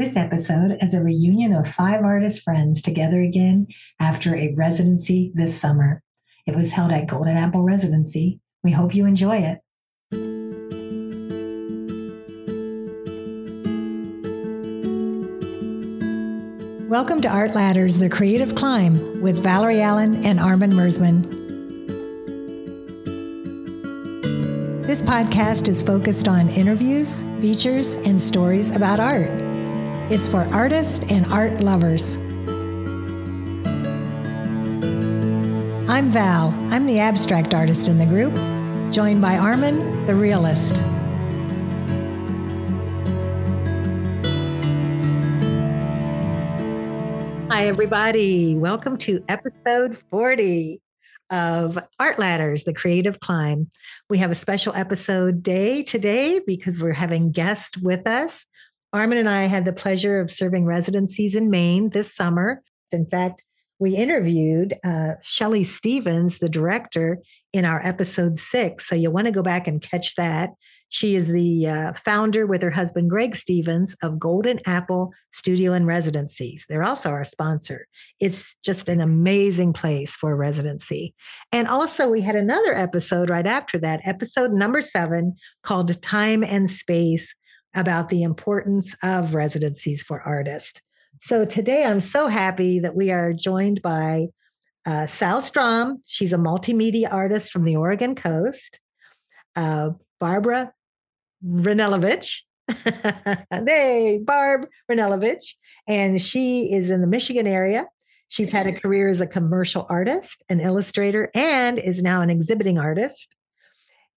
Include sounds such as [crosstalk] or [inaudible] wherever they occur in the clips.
This episode is a reunion of five artist friends together again after a residency this summer. It was held at Golden Apple Residency. We hope you enjoy it. Welcome to Art Ladders, The Creative Climb with Valerie Allen and Armin Mersman. This podcast is focused on interviews, features, and stories about art. It's for artists and art lovers. I'm Val. I'm the abstract artist in the group, joined by Armin, the realist. Hi, everybody. Welcome to episode 40 of Art Ladders, the Creative Climb. We have a special episode day today because we're having guests with us. Armin and I had the pleasure of serving residencies in Maine this summer. In fact, we interviewed uh, Shelley Stevens, the director, in our episode six. So you'll want to go back and catch that. She is the uh, founder with her husband, Greg Stevens, of Golden Apple Studio and Residencies. They're also our sponsor. It's just an amazing place for residency. And also, we had another episode right after that, episode number seven, called Time and Space about the importance of residencies for artists. So today, I'm so happy that we are joined by uh, Sal Strom. She's a multimedia artist from the Oregon coast. Uh, Barbara Ranelovich. [laughs] hey, Barb Ranelovich. And she is in the Michigan area. She's had a career as a commercial artist, an illustrator, and is now an exhibiting artist.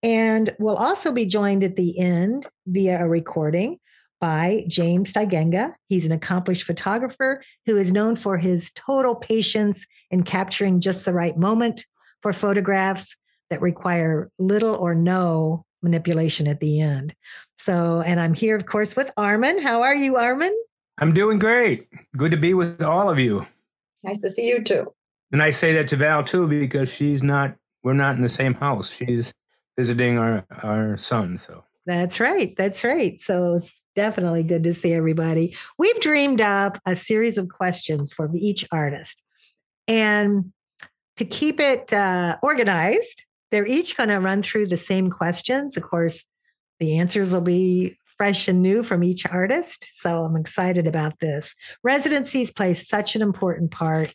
And we'll also be joined at the end via a recording by James Steigenga. He's an accomplished photographer who is known for his total patience in capturing just the right moment for photographs that require little or no manipulation at the end. So, and I'm here, of course, with Armin. How are you, Armin? I'm doing great. Good to be with all of you. Nice to see you too. And I say that to Val too because she's not. We're not in the same house. She's visiting our our son. So that's right. That's right. So it's definitely good to see everybody. We've dreamed up a series of questions for each artist, and to keep it uh, organized, they're each going to run through the same questions. Of course, the answers will be fresh and new from each artist. So I'm excited about this. Residencies play such an important part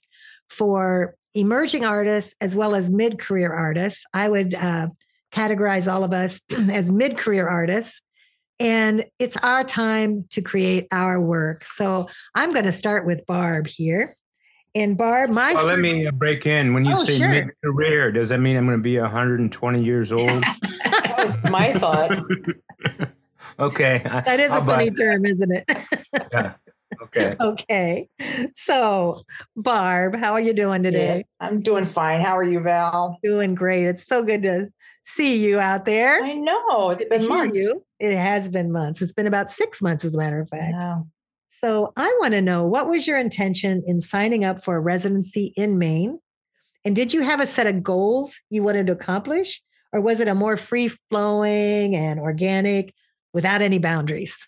for emerging artists as well as mid career artists. I would uh, categorize all of us [clears throat] as mid career artists. And it's our time to create our work. So I'm going to start with Barb here. And Barb, my well, let me uh, break in. When you oh, say sure. mid career, does that mean I'm going to be 120 years old? [laughs] that was my thought. [laughs] okay, that is I'll a funny term, isn't it? [laughs] yeah. Okay. Okay. So, Barb, how are you doing today? Yeah, I'm doing fine. How are you, Val? Doing great. It's so good to see you out there. I know. It's been months. You. It has been months. It's been about six months, as a matter of fact. So I want to know what was your intention in signing up for a residency in Maine? And did you have a set of goals you wanted to accomplish? Or was it a more free flowing and organic, without any boundaries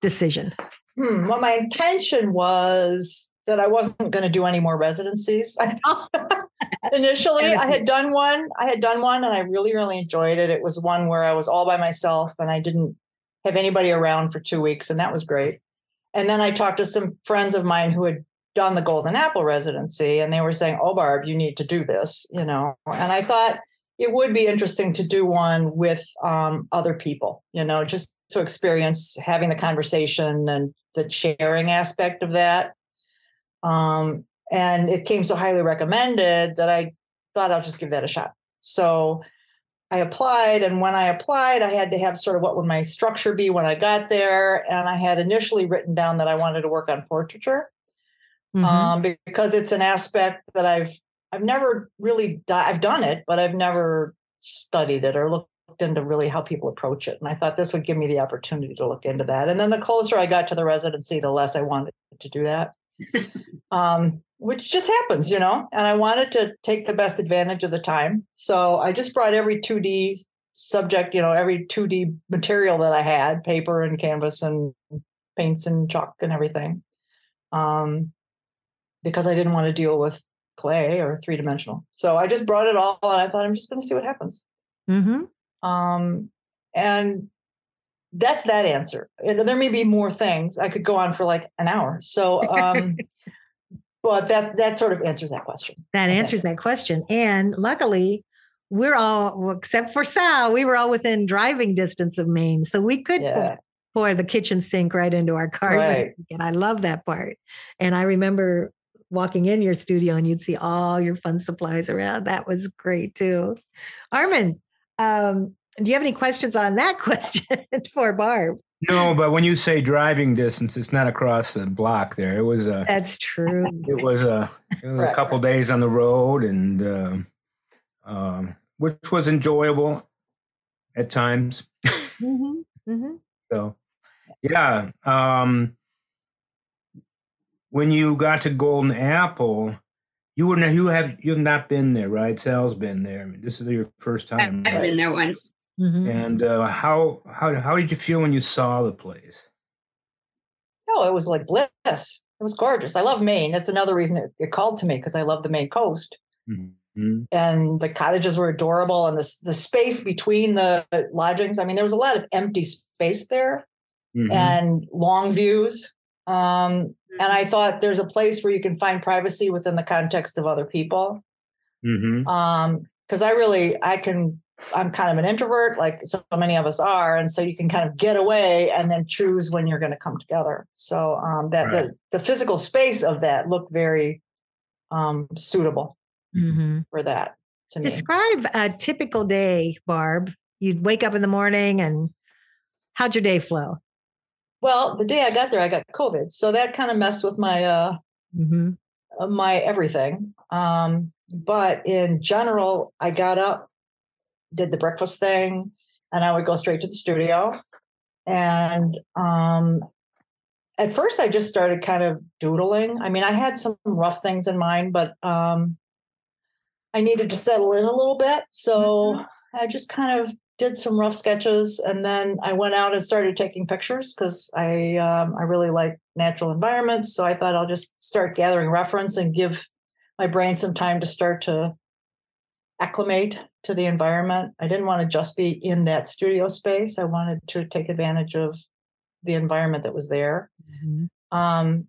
decision? Hmm. Well, my intention was that I wasn't going to do any more residencies. [laughs] Initially, I had done one. I had done one and I really, really enjoyed it. It was one where I was all by myself and I didn't have anybody around for two weeks, and that was great. And then I talked to some friends of mine who had done the Golden Apple residency, and they were saying, "Oh, Barb, you need to do this," you know. And I thought it would be interesting to do one with um, other people, you know, just to experience having the conversation and the sharing aspect of that. Um, and it came so highly recommended that I thought I'll just give that a shot. So I applied, and when I applied, I had to have sort of what would my structure be when I got there. And I had initially written down that I wanted to work on portraiture mm-hmm. um, because it's an aspect that I've I've never really di- I've done it, but I've never studied it or looked into really how people approach it. And I thought this would give me the opportunity to look into that. And then the closer I got to the residency, the less I wanted to do that. Um, which just happens, you know. And I wanted to take the best advantage of the time. So I just brought every 2D subject, you know, every 2D material that I had, paper and canvas and paints and chalk and everything. Um, because I didn't want to deal with clay or three dimensional. So I just brought it all and I thought I'm just going to see what happens. Mm-hmm. Um, and that's that answer. And there may be more things. I could go on for like an hour. So, um, [laughs] but that's that sort of answers that question. That answers that question. And luckily, we're all, except for Sal, we were all within driving distance of Maine. So we could Yeah. pour, pour the kitchen sink right into our cars. Right. And I love that part. And I remember walking in your studio and you'd see all your fun supplies around. That was great too. Armin, um, do you have any questions on that [laughs] question for Barb? No, but when you say driving distance, it's not across the block. There, it was a, That's true. it was a, it was a Right, couple days on the road, and uh, um, which was enjoyable at times. Mhm, mhm. So, yeah. Um, when you got to Golden Apple, you wouldn't. You have you've not been there, right? Sal's been there. I mean, this is your first time. I've right? been there once. Mhm. And uh, how how how did you feel when you saw the place? Oh, it was like bliss. It was gorgeous. I love Maine. That's another reason it, it called to me because I love the Maine coast. Mhm. And the cottages were adorable, and the the space between the lodgings. I mean, there was a lot of empty space there Mhm. and long views. Um, and I thought there's a place where you can find privacy within the context of other people. Mhm. Um, because I really I can I'm kind of an introvert, like so many of us are, and so you can kind of get away and then choose when you're going to come together. So um, that Right. the the physical space of that looked very um, suitable Mhm. for that to me. Describe a typical day, Barb. You'd wake up in the morning and how'd your day flow? Well, the day I got there, I got COVID, so that kind of messed with my uh, Mhm. uh, my everything. Um, but in general, I got up, did the breakfast thing, and I would go straight to the studio. And um, at first, I just started kind of doodling. I mean, I had some rough things in mind, but um, I needed to settle in a little bit. So I just kind of did some rough sketches, and then I went out and started taking pictures because I um, I really like natural environments. So I thought I'll just start gathering reference and give my brain some time to start to acclimate to the environment. I didn't want to just be in that studio space. I wanted to take advantage of the environment that was there. Mhm. Um,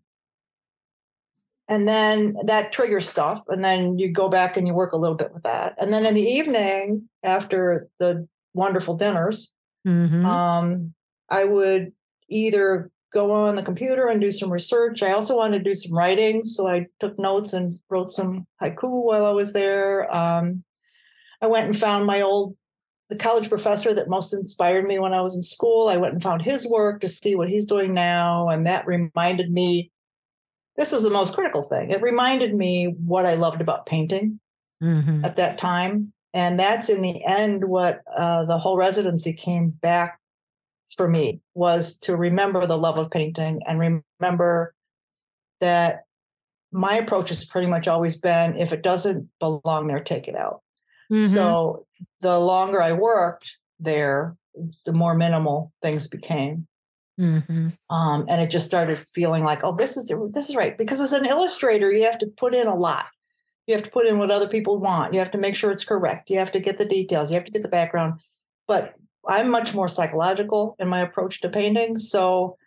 and then that triggers stuff. And then you go back and you work a little bit with that. And then in the evening, after the wonderful dinners, Mhm. um, I would either go on the computer and do some research. I also wanted to do some writing, so I took notes and wrote some haiku while I was there. Um, I went and found my old the college professor that most inspired me when I was in school. I went and found his work to see what he's doing now, and that reminded me. This was the most critical thing. It reminded me what I loved about painting Mhm. at that time. And that's in the end what uh, the whole residency came back for me was to remember the love of painting and remember that my approach has pretty much always been if it doesn't belong there, take it out. Mhm. So the longer I worked there, the more minimal things became. Mhm. Um, and it just started feeling like, oh, this is this is right. Because as an illustrator, you have to put in a lot. You have to put in what other people want. You have to make sure it's correct. You have to get the details. You have to get the background. But I'm much more psychological in my approach to painting. So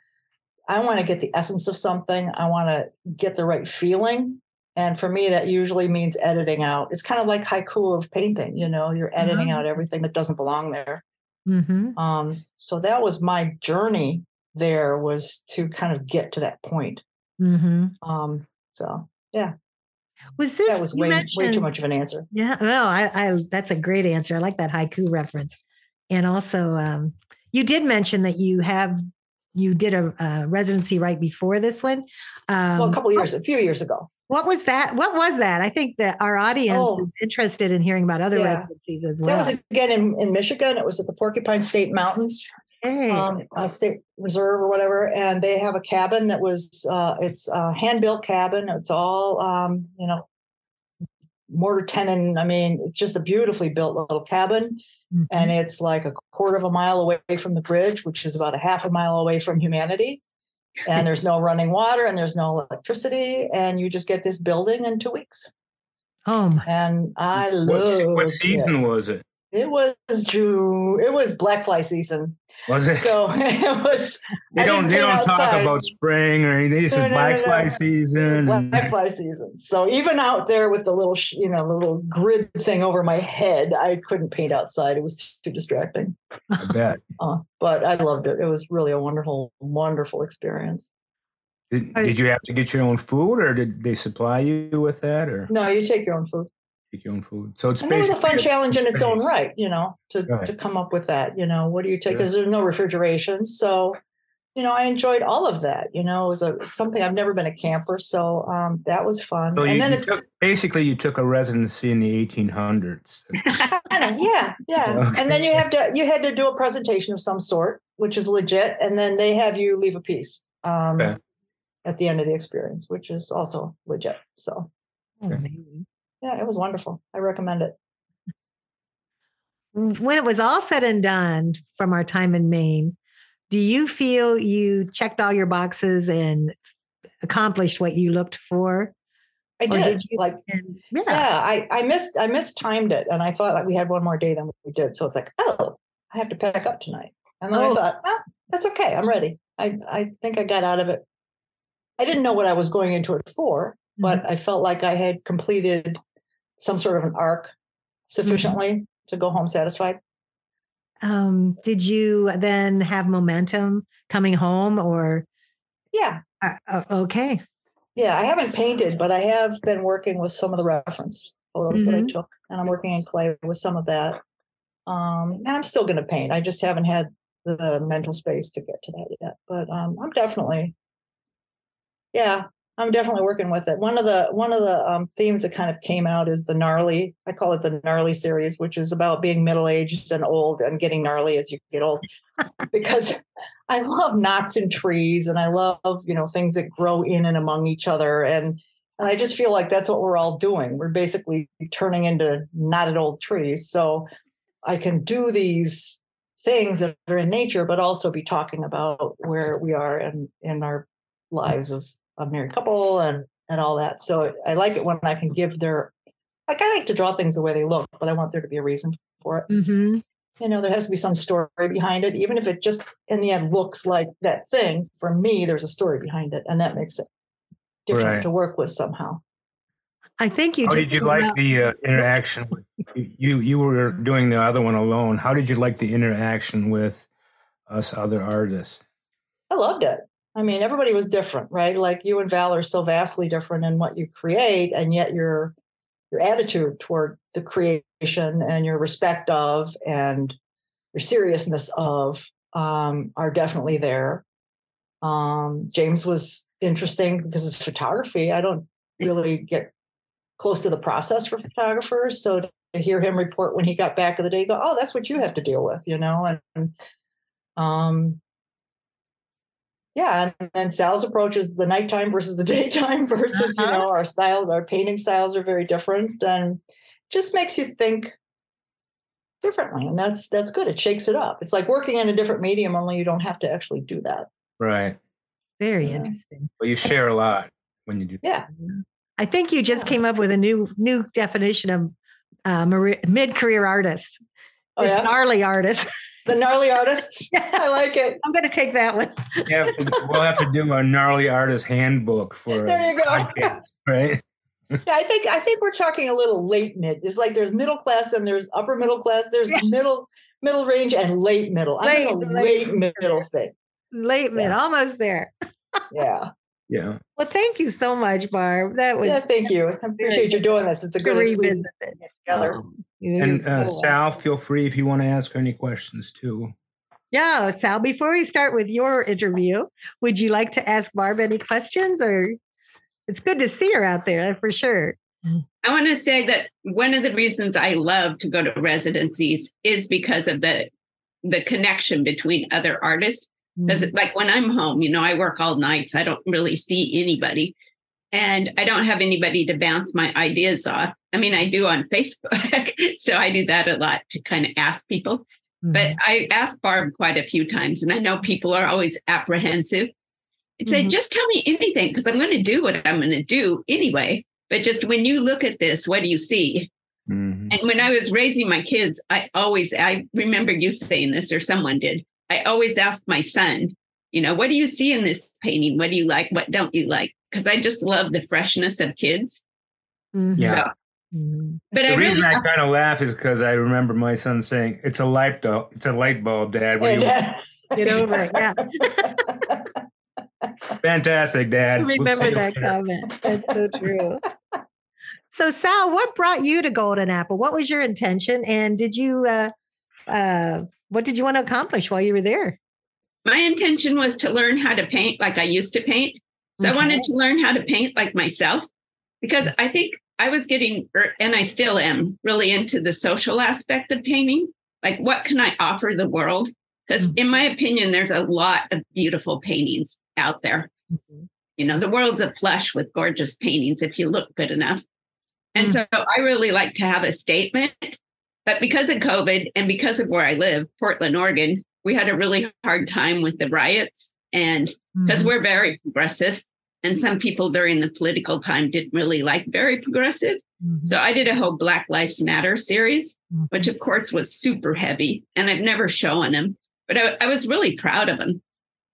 I want to get the essence of something. I want to get the right feeling. And for me, that usually means editing out. It's kind of like haiku of painting, you know, you're editing Mhm. out everything that doesn't belong there. Mhm. Um, so that was my journey there was to kind of get to that point. Mhm. Um, so yeah. Was this that was way way too much of an answer. Yeah, well, I, I that's a great answer. I like that haiku reference. And also, um, you did mention that you have you did a, a residency right before this one. Um, well, a couple what- years, a few years ago. What was that? What was that? I think that our audience Oh. is interested in hearing about other Yeah. residencies as That was again in, in Michigan. It was at the Porcupine State Mountains, Hey. um, uh, State Reserve or whatever, and they have a cabin that was uh, it's a hand built cabin. It's all um, you know mortise tenon. I mean, it's just a beautifully built little cabin. Mhm. and it's like a quarter of a mile away from the bridge, which is about a half a mile away from humanity. And there's no running water and there's no electricity, and you just get this building in two weeks. Oh my. And I What, love what season was it? It was June. It was black fly season. Was it? So [laughs] it was. they don't. They don't talk about spring or anything. This No, is no, black no, no. fly season. and- black fly season. So even out there with the little, sh- you know, little grid thing over my head, I couldn't paint outside. It was too distracting. I bet. [laughs] Uh, but I loved it. It was really a wonderful, wonderful experience. Did, did you have to get your own food, or did they supply you with that, or No, you take your own food. Take your own food? So it's And that was a fun challenge in its own right, you know, to, Right. to come up with that. You know, what do you take? Sure. Because there's no refrigeration. So, you know, I enjoyed all of that. You know, it was a, something I've never been a camper. So um, that was fun. So you, and then you it, took, basically you took a residency in the 1800s. Kinda, yeah, yeah. [laughs] Okay. And then you have to you had to do a presentation of some sort, which is legit, and then they have you leave a piece um, Okay. at the end of the experience, which is also legit. So Amazing. Yeah, it was wonderful. I recommend it. When it was all said and done from our time in Maine, do you feel you checked all your boxes and accomplished what you looked for? I did. did like yeah. yeah, I I missed I mistimed it, and I thought that we had one more day than we did. So it's like, oh, I have to pack up tonight, and then Oh. I thought, ah, that's okay. I'm ready. I I think I got out of it. I didn't know what I was going into it for, but I felt like I had completed some sort of an arc sufficiently to go home satisfied. Um, did you then have momentum coming home or Yeah. uh, uh, okay? Yeah. I haven't painted, but I have been working with some of the reference photos that I Mhm. took, and I'm working in clay with some of that. Um, and I'm still going to paint. I just haven't had the mental space to get to that yet. But um, I'm definitely, yeah, I'm definitely working with it. One of the one of the um, themes that kind of came out is the gnarly. I call it the gnarly series, which is about being middle aged and old and getting gnarly as you get old. [laughs] because I love knots in trees and I love you know things that grow in and among each other and and I just feel like that's what we're all doing. We're basically turning into knotted old trees. So I can do these things that are in nature, but also be talking about where we are in in our lives as a married couple and and all that. So I like it when I can give their like I like to draw things the way they look, but I want there to be a reason for it. hmm You know, there has to be some story behind it, even if it just in the end looks like that thing. For me, there's a story behind it, and that makes it different Right. to work with somehow. I think you. How did you like out- the uh, interaction? with- You you were doing the other one alone. How did you like the interaction with us other artists? I loved it. I mean, everybody was different, right? Like you and Val are so vastly different in what you create, and yet your your attitude toward the creation and your respect of and your seriousness of um, are definitely there. Um, James was interesting because it's photography. I don't really get close to the process for photographers, so to hear him report when he got back of the day, go, "Oh, that's what you have to deal with," you know, and um, yeah, and then Sal's approach is the nighttime versus the [laughs] daytime [laughs] versus, Uh-huh. you know, our styles, our painting styles are very different and just makes you think differently. And that's that's good. It shakes it up. It's like working in a different medium, only you don't have to actually do that. Right. Very Yeah. interesting. Well, you share a lot when you do. Yeah. I think you just Yeah. came up with a new new definition of uh, mid career artist. Oh, it's yeah? gnarly artist. [laughs] The gnarly artists. [laughs] I like it. I'm going to take that one. yeah, we'll have to do a gnarly artist handbook for There you go. podcast, right? [laughs] Yeah, I think I think we're talking a little late mid. It's like there's middle class and there's upper middle class. There's Yeah. middle middle range and late middle. I'm in the Late- late, late middle thing. Late mid, almost there. Yeah. Yeah. Well, thank you so much, Barb. That was Yeah. Thank you. I appreciate you doing this. It's a to good revisit it. together. Um, And uh. Sal, feel free if you want to ask her any questions too. Yeah, Sal, before we start with your interview, would you like to ask Barb any questions or it's good to see her out there for sure. I want to say that one of the reasons I love to go to residencies is because of the the connection between other artists. Because like when I'm home, you know, I work all nights. I don't really see anybody. And I don't have anybody to bounce my ideas off. I mean, I do on Facebook. [laughs] so I do that a lot to kind of ask people. But I asked Barb quite a few times, and I know people are always apprehensive. He'd say, mm-hmm. just tell me anything because I'm going to do what I'm going to do anyway. But just when you look at this, what do you see? Mm-hmm. And when I was raising my kids, I always, I remember you saying this or someone did. I always ask my son, you know, what do you see in this painting? What do you like? What don't you like? Because I just love the freshness of kids. Mm-hmm. Yeah. So, mm-hmm. but the I reason really, I kind of laugh is because I remember my son saying, "It's a light bulb. It's a light bulb, Dad." What do you [laughs] get over it? Yeah. [laughs] Fantastic, Dad. I remember that comment. That's so true. [laughs] So, Sal, what brought you to Golden Apple? What was your intention, and did you, uh, uh, what did you want to accomplish while you were there? My intention was to learn how to paint like I used to paint. So okay. I wanted to learn how to paint like myself because I think I was getting, er, and I still am, really into the social aspect of painting. Like, what can I offer the world? Because, mm-hmm. in my opinion, there's a lot of beautiful paintings out there. Mm-hmm. You know, the world's a flush with gorgeous paintings if you look good enough. And mm. so I really like to have a statement. But because of COVID and because of where I live, Portland, Oregon, we had a really hard time with the riots. And because mm. we're very progressive, and some people during the political time didn't really like very progressive. Mm-hmm. So I did a whole Black Lives Matter series, mm-hmm. which of course was super heavy. And I've never shown them, but I, I was really proud of them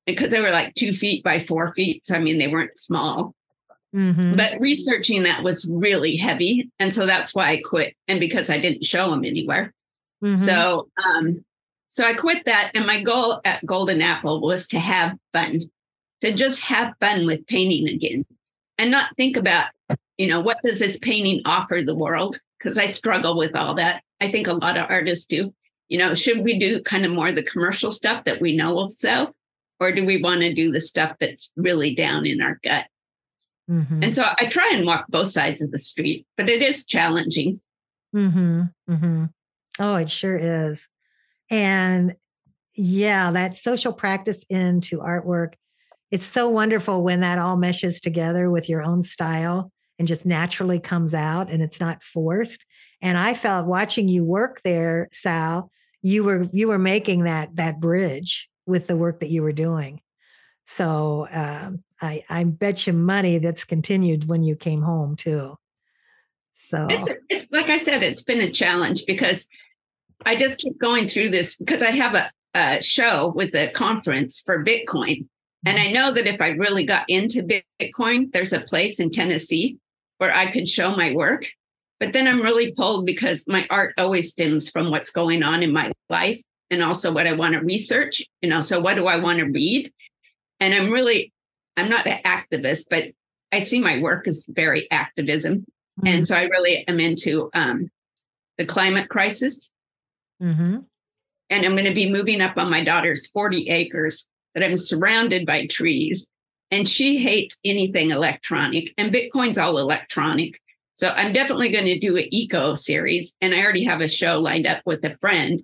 because they were like two feet by four feet. So I mean, they weren't small. Mm-hmm. But researching that was really heavy. And so that's why I quit. And because I didn't show them anywhere. Mm-hmm. So, um, so I quit that. And my goal at Golden Apple was to have fun, to just have fun with painting again and not think about, you know, what does this painting offer the world? Because I struggle with all that. I think a lot of artists do. You know, should we do kind of more the commercial stuff that we know will sell? Or do we want to do the stuff that's really down in our gut? Mm-hmm. And so I try and walk both sides of the street, but it is challenging. Mm-hmm. Mm-hmm. Oh, it sure is. And yeah, that social practice into artwork, it's so wonderful when that all meshes together with your own style and just naturally comes out and it's not forced. And I felt watching you work there, Sal, you were you were making that that bridge with the work that you were doing. So um, I, I bet you money that's continued when you came home too. So, it's, like I said, it's been a challenge because I just keep going through this because I have a, a show with a conference for Bitcoin. And mm-hmm. I know that if I really got into Bitcoin, there's a place in Tennessee where I could show my work. But then I'm really pulled because my art always stems from what's going on in my life and also what I want to research. You know, so what do I want to read? And I'm really I'm not an activist, but I see my work as very activism. Mm-hmm. And so I really am into um, the climate crisis. Mm-hmm. And I'm going to be moving up on my daughter's 40 acres that I'm surrounded by trees. And she hates anything electronic, and Bitcoin's all electronic. So I'm definitely going to do an eco series. And I already have a show lined up with a friend,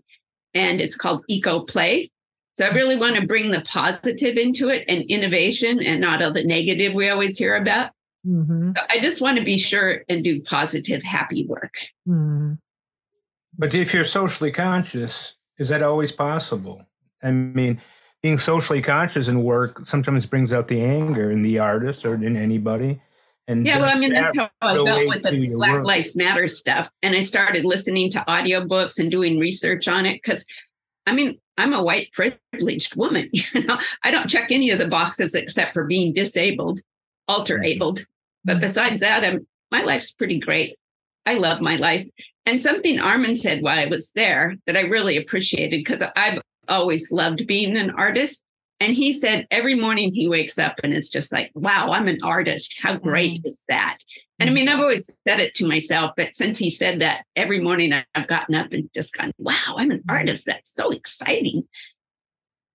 and it's called Eco Play. So I really want to bring the positive into it and innovation and not all the negative we always hear about. Mm-hmm. I just want to be sure and do positive, happy work. Mm-hmm. But if you're socially conscious, is that always possible? I mean, being socially conscious in work sometimes brings out the anger in the artist or in anybody. And yeah, well, I mean, that's how I felt with the Black work. Lives Matter stuff. And I started listening to audiobooks and doing research on it because, I mean, I'm a white privileged woman. [laughs] You know, I don't check any of the boxes except for being disabled, alter abled. But mm-hmm. besides that, I'm, my life's pretty great. I love my life. And something Armin said while I was there that I really appreciated because I've always loved being an artist. And he said every morning he wakes up and it's just like, wow, I'm an artist. How great mm-hmm. is that? And I mean, I've always said it to myself, but since he said that every morning I've gotten up and just gone, wow, I'm an artist. That's so exciting.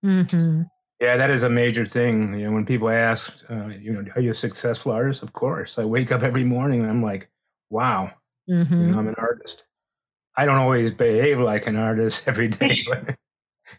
Mm-hmm. Yeah, that is a major thing. You know, when people ask, uh, you know, are you a successful artist? Of course. I wake up every morning and I'm like, wow, mm-hmm. you know, I'm an artist. I don't always behave like an artist [laughs] every day, [laughs] but,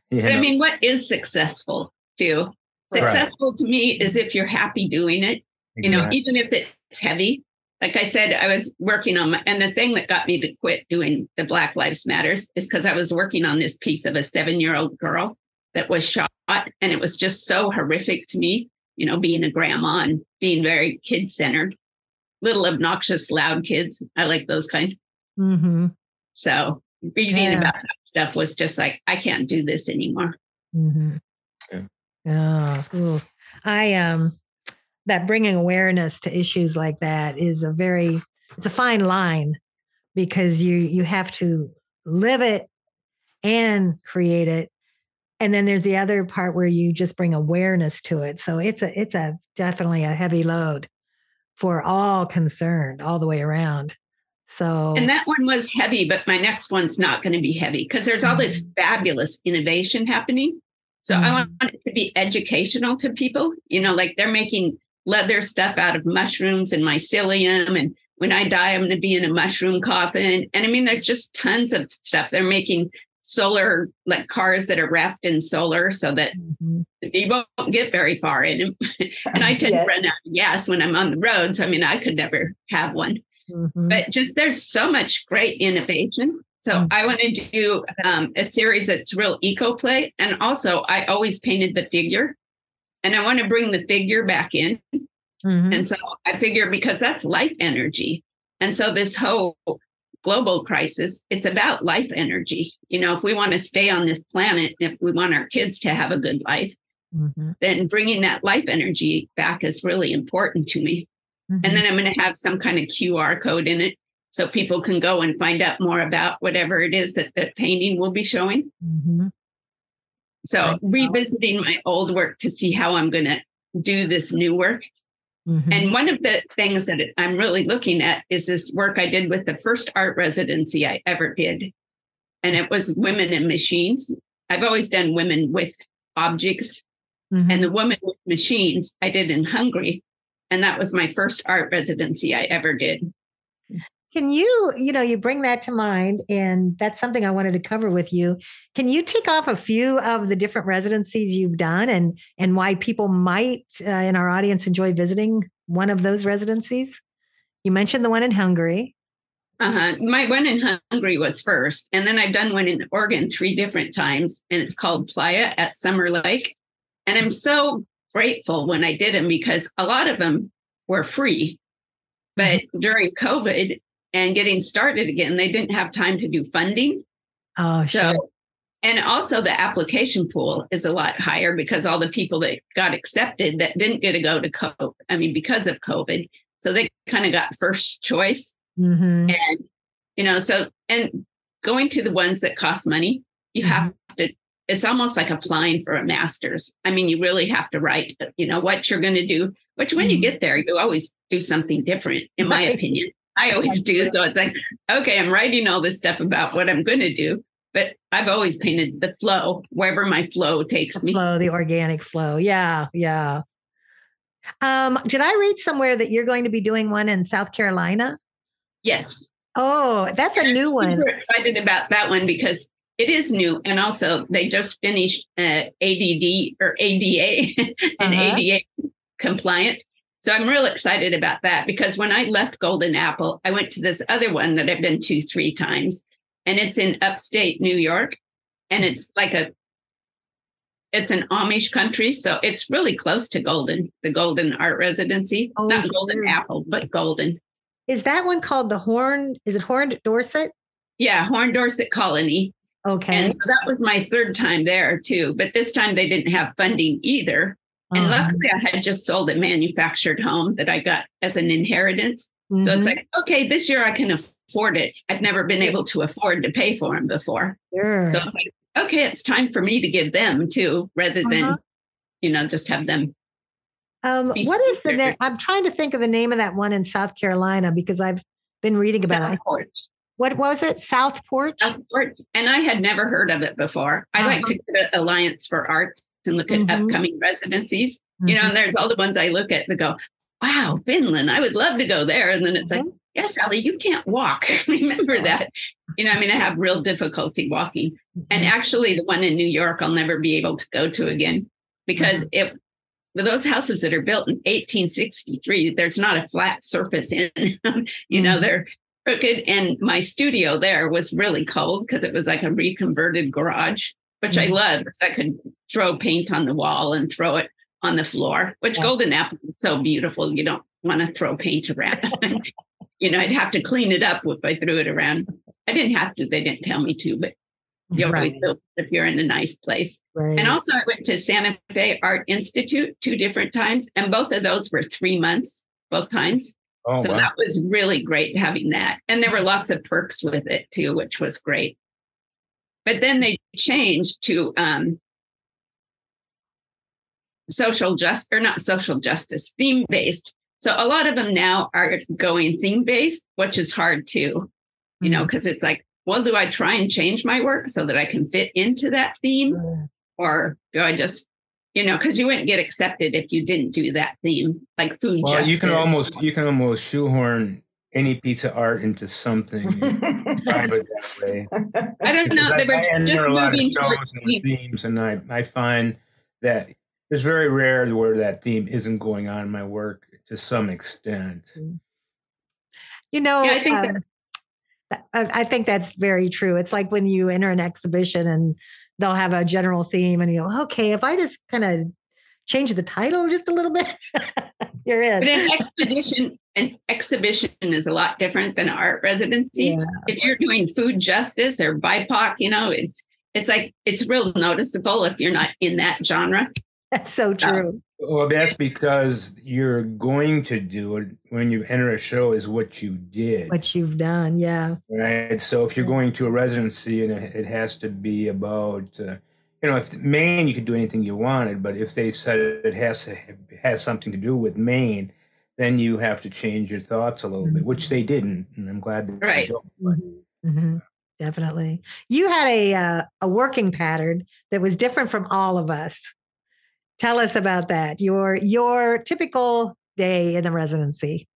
but I mean, what is successful too? Successful right. to me is if you're happy doing it. Exactly. You know, even if it's heavy, like I said, I was working on my, and the thing that got me to quit doing the Black Lives Matters is because I was working on this piece of a seven year old girl that was shot. And it was just so horrific to me you know, being a grandma and being very kid centered. Little obnoxious, loud kids. I like those kind. Mm-hmm. So reading yeah. about that stuff was just like, I can't do this anymore. Mm-hmm. Yeah. Oh, cool. I um that bringing awareness to issues like that is a very it's a fine line because you you have to live it and create it and then there's the other part where you just bring awareness to it so it's a it's a definitely a heavy load for all concerned all the way around so and that one was heavy but my next one's not going to be heavy because there's all this mm-hmm. fabulous innovation happening so mm-hmm. i want it to be educational to people you know like they're making leather stuff out of mushrooms and mycelium and when I die, I'm going to be in a mushroom coffin. And I mean, there's just tons of stuff. They're making solar like cars that are wrapped in solar so that mm-hmm. you won't get very far in [laughs] and I tend to run out of gas when I'm on the road. So I mean, I could never have one. Mm-hmm. But just there's so much great innovation. So mm-hmm. I want to do um, a series that's real eco play. And also, I always painted the figure, and I want to bring the figure back in Mm-hmm. And so I figure because that's life energy. And so this whole global crisis, it's about life energy. You know, if we want to stay on this planet, if we want our kids to have a good life, mm-hmm. then bringing that life energy back is really important to me. Mm-hmm. And then I'm going to have some kind of QR code in it so people can go and find out more about whatever it is that the painting will be showing. Mm-hmm. So revisiting my old work to see how I'm going to do this new work Mm-hmm. And one of the things that I'm really looking at is this work I did with the first art residency I ever did. And it was women and machines. I've always done women with objects. Mm-hmm. And the woman with machines I did in Hungary. And that was my first art residency I ever did. Can you, you know, you bring that to mind, and that's something I wanted to cover with you. Can you tick off a few of the different residencies you've done, and and why people might uh, in our audience enjoy visiting one of those residencies? You mentioned the one in Hungary. Uh-huh. My one in Hungary was first, and then I've done one in Oregon three different times, and it's called Playa at Summer Lake. And I'm so grateful when I did them because a lot of them were free. But mm-hmm. during COVID, and getting started again, they didn't have time to do funding. Oh, so, sure. And also, the application pool is a lot higher because all the people that got accepted that didn't get to go to COPE, I mean, because of COVID. So they kind of got first choice. Mm-hmm. And, you know, so, and going to the ones that cost money, you mm-hmm. have to, it's almost like applying for a master's. I mean, you really have to write, you know, what you're going to do, which when mm-hmm. you get there, you always do something different, in my opinion. I always do. So it's like, okay, I'm writing all this stuff about what I'm going to do, but I've always painted the flow wherever my flow takes the me. Flow, the organic flow. Yeah, yeah. Um, did I read somewhere that you're going to be doing one in South Carolina? Yes. Oh, that's a new one. Super excited about that one because it is new, and also they just finished uh, ADD or ADA [laughs] and uh-huh. ADA compliant. So I'm real excited about that because when I left Golden Apple, I went to this other one that I've been to three times, and it's in upstate New York, and mm-hmm. it's like a it's an Amish country, so it's really close to Golden, the Golden Art Residency, oh, not sure. Golden Apple, but Golden. Is that one called the Horn? Is it Horned Dorset? Yeah, Horned Dorset Colony. Okay. And so that was my third time there too, but this time they didn't have funding either. And uh-huh. luckily, I had just sold a manufactured home that I got as an inheritance. Mm-hmm. So it's mm-hmm. like, okay, this year I can afford it. I've never been able to afford to pay for them before. Sure. So it's like, okay, it's time for me to give them too, rather than, uh-huh. you know, just have them. Um, what is the name? I'm trying to think of the name of that one in South Carolina because I've been reading about Southport. it. What was it? Southport? Southport. And I had never heard of it before. I uh-huh. like to go to Alliance for Arts and look at mm-hmm. upcoming residencies. Mm-hmm. You know, and mm-hmm. there's all the ones I look at that go, wow, Finland, I would love to go there. And then it's mm-hmm. like, yes, Sally, you can't walk. [laughs] Remember that. You know, I mean, I have real difficulty walking. And mm-hmm. actually, the one in New York, I'll never be able to go to again because mm-hmm. it, with those houses that are built in 1863, there's not a flat surface in [laughs] them. you know, they're crooked. And my studio there was really cold because it was like a reconverted garage which mm-hmm. I love because I could throw paint on the wall and throw it on the floor, which yeah. golden apple is so beautiful. You don't want to throw paint around. [laughs] you know, I'd have to clean it up if I threw it around. I didn't have to. They didn't tell me to, but you right. always feel if you're in a nice place. Right. And also, I went to Santa Fe Art Institute two different times, and both of those were three months, both times. Oh, so wow. that was really great having that. And there were lots of perks with it too, which was great. But then they changed to um, social justice, or not social justice, theme based. So a lot of them now are going theme based, which is hard too, you know, because mm-hmm. it's like, well, do I try and change my work so that I can fit into that theme? Or do I just, you know, because you wouldn't get accepted if you didn't do that theme, like food. Well, justice. you can almost you can almost shoehorn any piece of art into something. [laughs] I don't know. They were I enter a lot of shows and themes, and I I find that it's very rare where that theme isn't going on in my work to some extent. Mm. You know, yeah, I think um, that, I think that's very true. It's like when you enter an exhibition and they'll have a general theme, and you go, "Okay, if I just kind of change the title just a little bit, [laughs] you're in." But an expedition, an exhibition is a lot different than art residency. Yeah. If you're doing food justice or BIPOC, you know, it's it's like it's real noticeable if you're not in that genre. That's so true. well, that's because you're going to do it when you enter a show is what you did. What you've done, yeah. Right. So if you're going to a residency and it has to be about, uh, you know, if Maine, you could do anything you wanted, but if they said it has to has something to do with Maine, then you have to change your thoughts a little mm-hmm. bit, which they didn't, and I'm glad that right. Mm-hmm. Mm-hmm. Definitely, you had a uh, a working pattern that was different from all of us. Tell us about that. Your your typical day in a residency.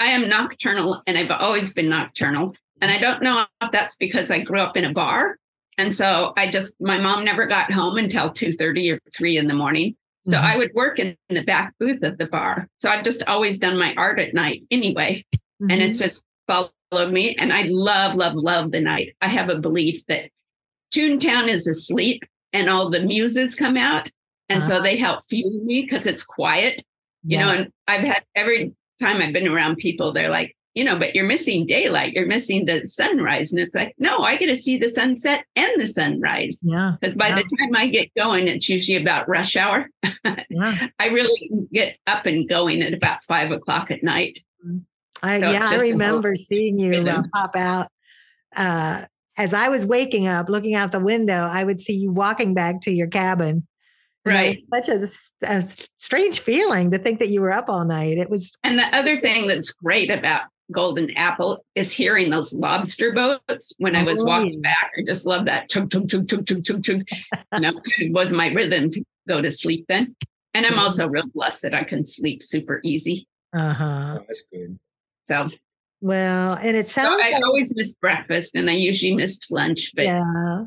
I am nocturnal and I've always been nocturnal. And I don't know if that's because I grew up in a bar. And so I just my mom never got home until 2:30 or 3 in the morning. So mm-hmm. I would work in the back booth of the bar. So I've just always done my art at night anyway. Mm-hmm. And it's just followed me. And I love, love, love the night. I have a belief that Toontown is asleep and all the muses come out and uh-huh. so they help fuel me because it's quiet, you yeah. know. And I've had every time I've been around people, they're like, you know, but you're missing daylight, you're missing the sunrise. And it's like, no, I get to see the sunset and the sunrise. Yeah. Because by yeah. the time I get going, it's usually about rush hour. [laughs] yeah. I really get up and going at about five o'clock at night. I, so yeah, I remember seeing you uh, pop out. Uh, as I was waking up, looking out the window, I would see you walking back to your cabin Right. such a, a, strange feeling to think that you were up all night. It was. And the other thing that's great about Golden Apple is hearing those lobster boats when I was oh, walking back. I just love that chug, chug, chug, chug, chug, chug, chug. [laughs] you know, it was my rhythm to go to sleep then. And I'm also real blessed that I can sleep super easy. Uh huh. Oh, that's good. So well, and it sounds. So I like, always miss breakfast, and I usually missed lunch, but yeah.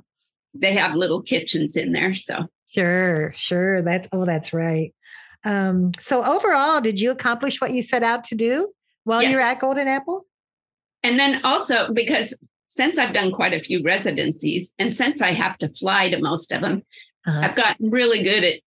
they have little kitchens in there, so Sure, sure. That's oh, that's right. Um, so overall, did you accomplish what you set out to do while yes. you're at Golden Apple? And then also because since I've done quite a few residencies, and since I have to fly to most of them, uh-huh. I've gotten really good at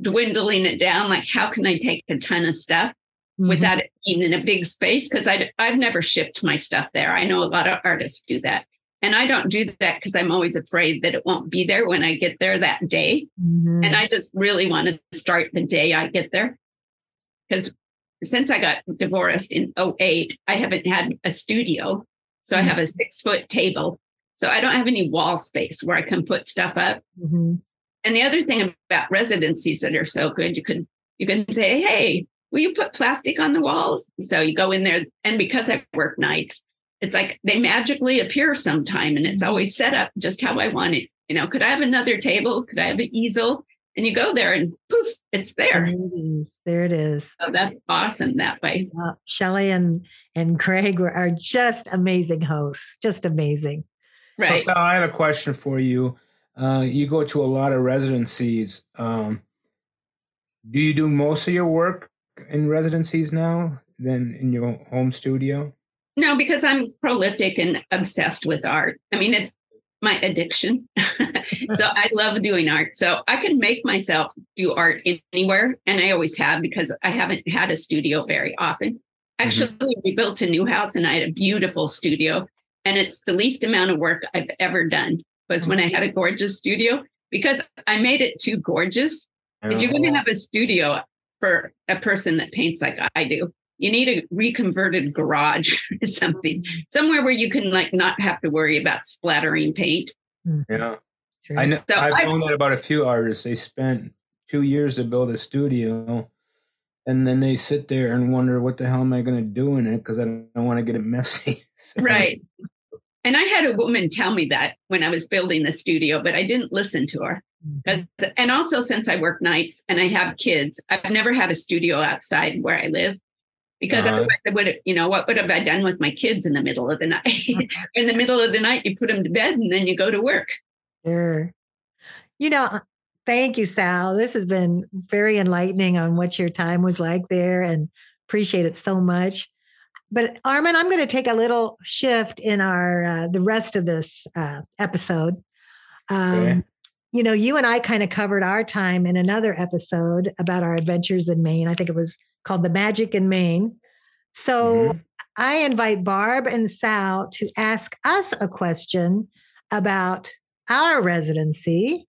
dwindling it down. Like, how can I take a ton of stuff mm-hmm. without it being in a big space? Because I've never shipped my stuff there. I know a lot of artists do that. And I don't do that because I'm always afraid that it won't be there when I get there that day. Mm-hmm. And I just really want to start the day I get there. Because since I got divorced in 08, I haven't had a studio. So mm-hmm. I have a six foot table. So I don't have any wall space where I can put stuff up. Mm-hmm. And the other thing about residencies that are so good, you can you can say, hey, will you put plastic on the walls? So you go in there, and because I work nights, it's like they magically appear sometime and it's mm-hmm. always set up just how I want it. You know, could I have another table? Could I have an easel? And you go there and poof, it's there. There it is. There it is. So that's awesome that way. Uh, Shelley and and Greg are just amazing hosts, just amazing. Right. So, I have a question for you. Uh, you go to a lot of residencies. Um, do you do most of your work in residencies now than in your home studio? No, because I'm prolific and obsessed with art. I mean, it's my addiction. [laughs] so I love doing art. So I can make myself do art anywhere. And I always have because I haven't had a studio very often. Mm-hmm. Actually, mm-hmm. we built a new house and I had a beautiful studio. And it's the least amount of work I've ever done was when I had a gorgeous studio because I made it too gorgeous. Oh. If you're going to have a studio for a person that paints like I do, you need a reconverted garage [laughs] or something, somewhere where you can like not have to worry about splattering paint. Hmm. Yeah. I know, so I've I, known that about a few artists. They spent two years to build a studio and then they sit there and wonder what the hell am I going to do in it because I don't, want to get it messy. [laughs] so. Right. And I had a woman tell me that when I was building the studio, but I didn't listen to her. Mm-hmm. and also since I work nights and I have kids, I've never had a studio outside where I live. Because uh-huh. otherwise I would you know, what would have I done with my kids in the middle of the night? [laughs] in the middle of the night, you put them to bed and then you go to work. Sure. You know, uh, thank you, Sal. This has been very enlightening on what your time was like there and appreciate it so much but Armin, I'm going to take a little shift in our uh, the rest of this uh, episode. Um, okay. You know, you and I kind of covered our time in another episode about our adventures in Maine. I think it was called "The Magic in Maine." So mm-hmm. I invite Barb and Sal to ask us a question about our residency,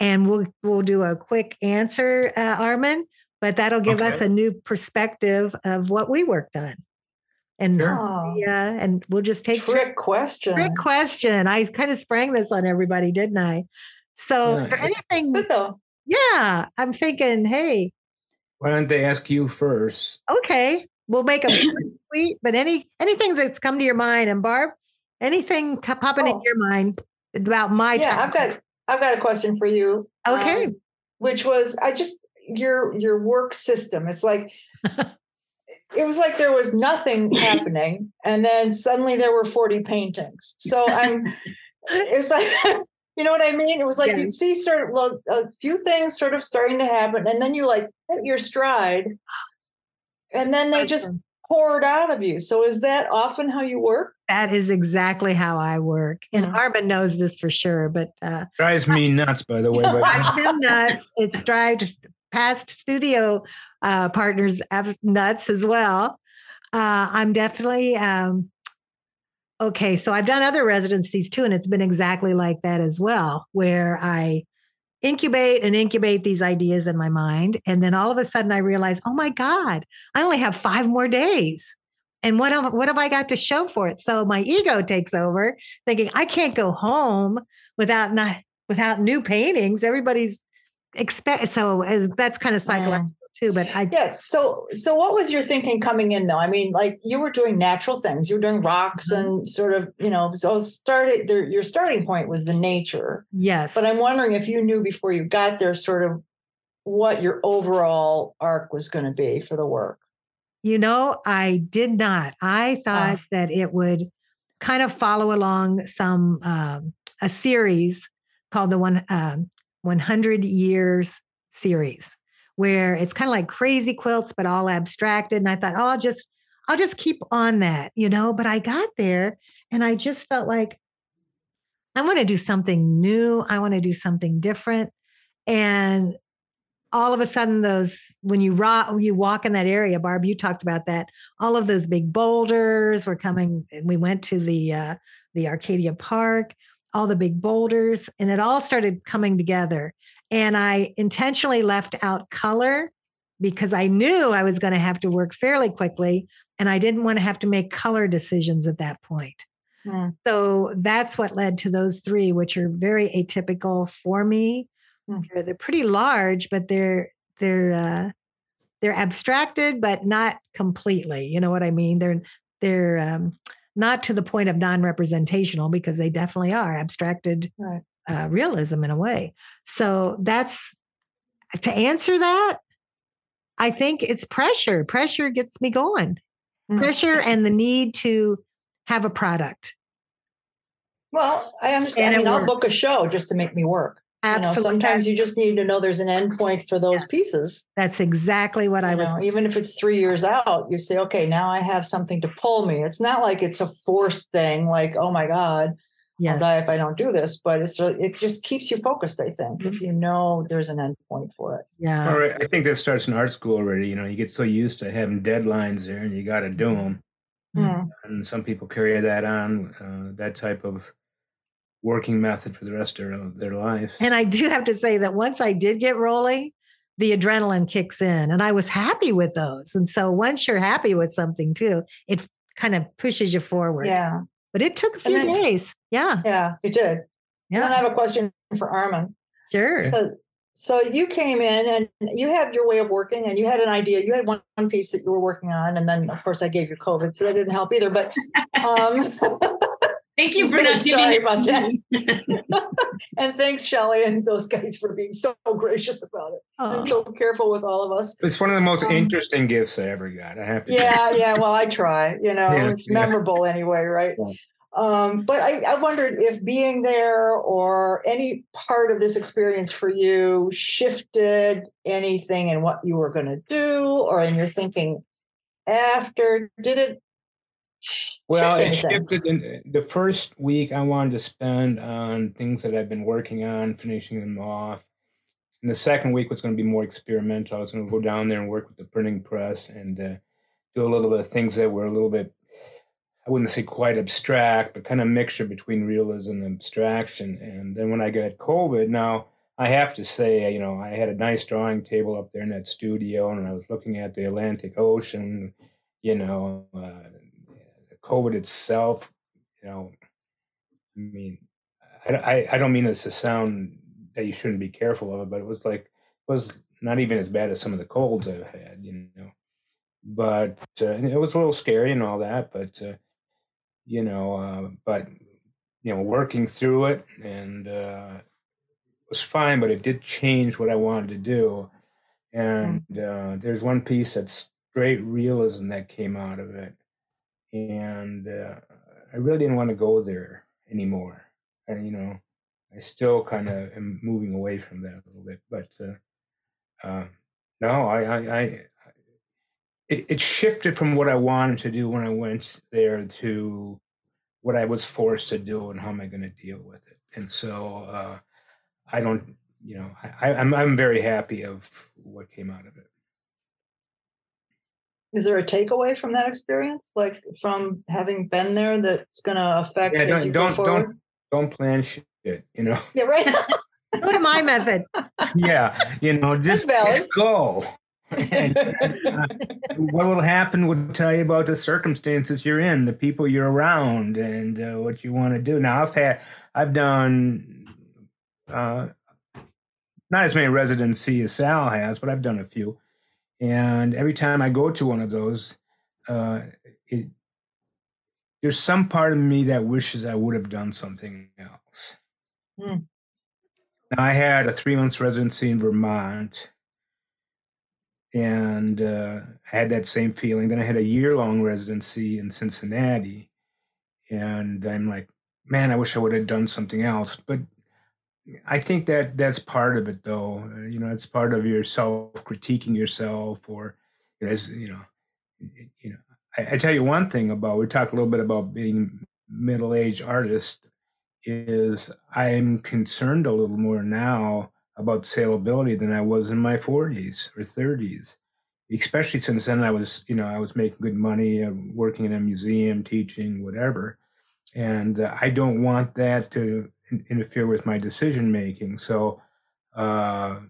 and we'll we'll do a quick answer, uh, Armin. But that'll give okay. us a new perspective of what we worked on. And sure. yeah, and we'll just take trick question. Trick question. I kind of sprang this on everybody, didn't I? So yeah. is there anything Good though. Yeah. I'm thinking, hey. Why don't they ask you first? Okay. We'll make them [laughs] sweet, but any anything that's come to your mind. And Barb, anything popping oh. in your mind about my Yeah, time? I've got I've got a question for you. Okay. Um, which was I just your your work system. It's like [laughs] it was like there was nothing happening and then suddenly there were 40 paintings so i'm it's like [laughs] you know what i mean it was like you'd see sort of a few things sort of starting to happen and then you like hit your stride and then they just pour it out of you so is that often how you work that is exactly how I work. And mm-hmm. Armin knows this for sure, but uh, drives me [laughs] nuts, by the way. drives [laughs] him nuts. It's drives past studio uh, partners nuts as well. Uh, I'm definitely um, okay. So I've done other residencies too, and it's been exactly like that as well, where I incubate and incubate these ideas in my mind, and then all of a sudden I realize, oh my God, I only have five more days. And what have, what have I got to show for it? So my ego takes over, thinking I can't go home without not without new paintings. Everybody's expect so uh, that's kind of psychological too. But I yes. So so what was your thinking coming in though? I mean, like you were doing natural things. You were doing rocks mm-hmm. and sort of you know. So started there. Your starting point was the nature. Yes. But I'm wondering if you knew before you got there, sort of what your overall arc was going to be for the work. You know, I did not. I thought oh. that it would kind of follow along some um, a series called the one um, 100 years series where it's kind of like crazy quilts, but all abstracted. And I thought, oh, I'll just, I'll just keep on that, you know. But I got there and I just felt like I want to do something new. I want to do something different. And all of a sudden, those when you rock, you walk in that area, Barb, you talked about that. All of those big boulders were coming. And we went to the uh, the Acadia Park, all the big boulders, and it all started coming together. And I intentionally left out color because I knew I was going to have to work fairly quickly and I didn't want to have to make color decisions at that point. Mm. So that's what led to those three, which are very atypical for me. Mm. They're, they're, pretty large, but they're they're uh, they're abstracted, but not completely. You know what I mean? They're they're um, not to the point of non-representational because they definitely are abstracted right uh, realism in a way. So that's to answer that. I think it's pressure. Pressure gets me going. Mm-hmm. Pressure and the need to have a product. Well, I understand. And I mean, I'll book a show just to make me work. Absolutely. You know, sometimes you just need to know there's an endpoint for those yeah. pieces. That's exactly what you I was. Know, even if it's three years out, you say, okay, now I have something to pull me. It's not like it's a forced thing, like, oh my God, yes. I'll die if I don't do this. But it's it just keeps you focused. I think mm-hmm. if you know there's an end point for it. Yeah. All right. I think that starts in art school already. You know, you get so used to having deadlines there, and you got to do them. Mm-hmm. And some people carry that on, uh, that type of working method for the rest of their life. And I do have to say that once I did get rolling, the adrenaline kicks in and I was happy with those. And so once you're happy with something too, it kind of pushes you forward. Yeah. But it took a few then, days. Yeah. Yeah, it did. Yeah. And then I have a question for Armin. Sure. So, so, you came in and you had your way of working and you had an idea. You had one, one piece that you were working on. And then of course I gave you COVID. So that didn't help either. But um [laughs] Thank you [laughs] for not sorry about that. [laughs] and thanks, Shelley, and those guys for being so [laughs] gracious about it and so careful with all of us. It's one of the most um, interesting gifts I ever got. I have to. Yeah, yeah. Well, I try. You know, yeah, it's yeah. memorable anyway, right? Yeah. Um, but I, I wondered if being there or any part of this experience for you shifted anything in what you were going to do or in your thinking after. Did it well, it shifted in the first week I wanted to spend on things that I've been working on, finishing them off. And the second week was going to be more experimental. I was going to go down there and work with the printing press and uh, do a little bit of things that were a little bit, I wouldn't say quite abstract, but kind of mixture between realism and abstraction. And then when I got COVID, now I have to say, you know, I had a nice drawing table up there in that studio and I was looking at the Atlantic Ocean, you know, uh, COVID itself, you know, I mean, I, I, I don't mean this to sound that you shouldn't be careful of it, but it was like, it was not even as bad as some of the colds I've had, you know. But uh, it was a little scary and all that, but, uh, you know, uh, but, you know, working through it and uh, it was fine, but it did change what I wanted to do. And mm. uh, there's one piece that's straight realism that came out of it and uh, I really didn't want to go there anymore. And you know, I still kind of am moving away from that a little bit. But uh, uh, no, I, I, I it, it, shifted from what I wanted to do when I went there to what I was forced to do and how am I going to deal with it. And so uh, I don't, you know, I, I'm I'm very happy of what came out of it is there a takeaway from that experience? Like from having been there that's going to affect yeah, don't, don't, don't, don't plan shit you know? Yeah right. [laughs] Go to my method. Yeah you know just, just go. [laughs] And, uh, what will happen will tell you about the circumstances you're in the people you're around and uh, what you want to do. Now i've had i've done uh, not as many residency as sal has but i've done a few and every time I go to one of those, uh, it, there's some part of me that wishes I would have done something else. Mm. Now, I had a three months residency in Vermont, and uh, I had that same feeling. Then I had a year long residency in Cincinnati, and I'm like, man, I wish I would have done something else. But I think that that's part of it, though. You know, it's part of your self critiquing yourself, or you know, as you know, you know. I, I, tell you one thing about we talk a little bit about being middle aged artist is I'm concerned a little more now about saleability than I was in my 40s or 30s. Especially since then, I was, you know, I was making good money, uh, working in a museum, teaching, whatever, and uh, I don't want that to interfere with my decision making. So uh,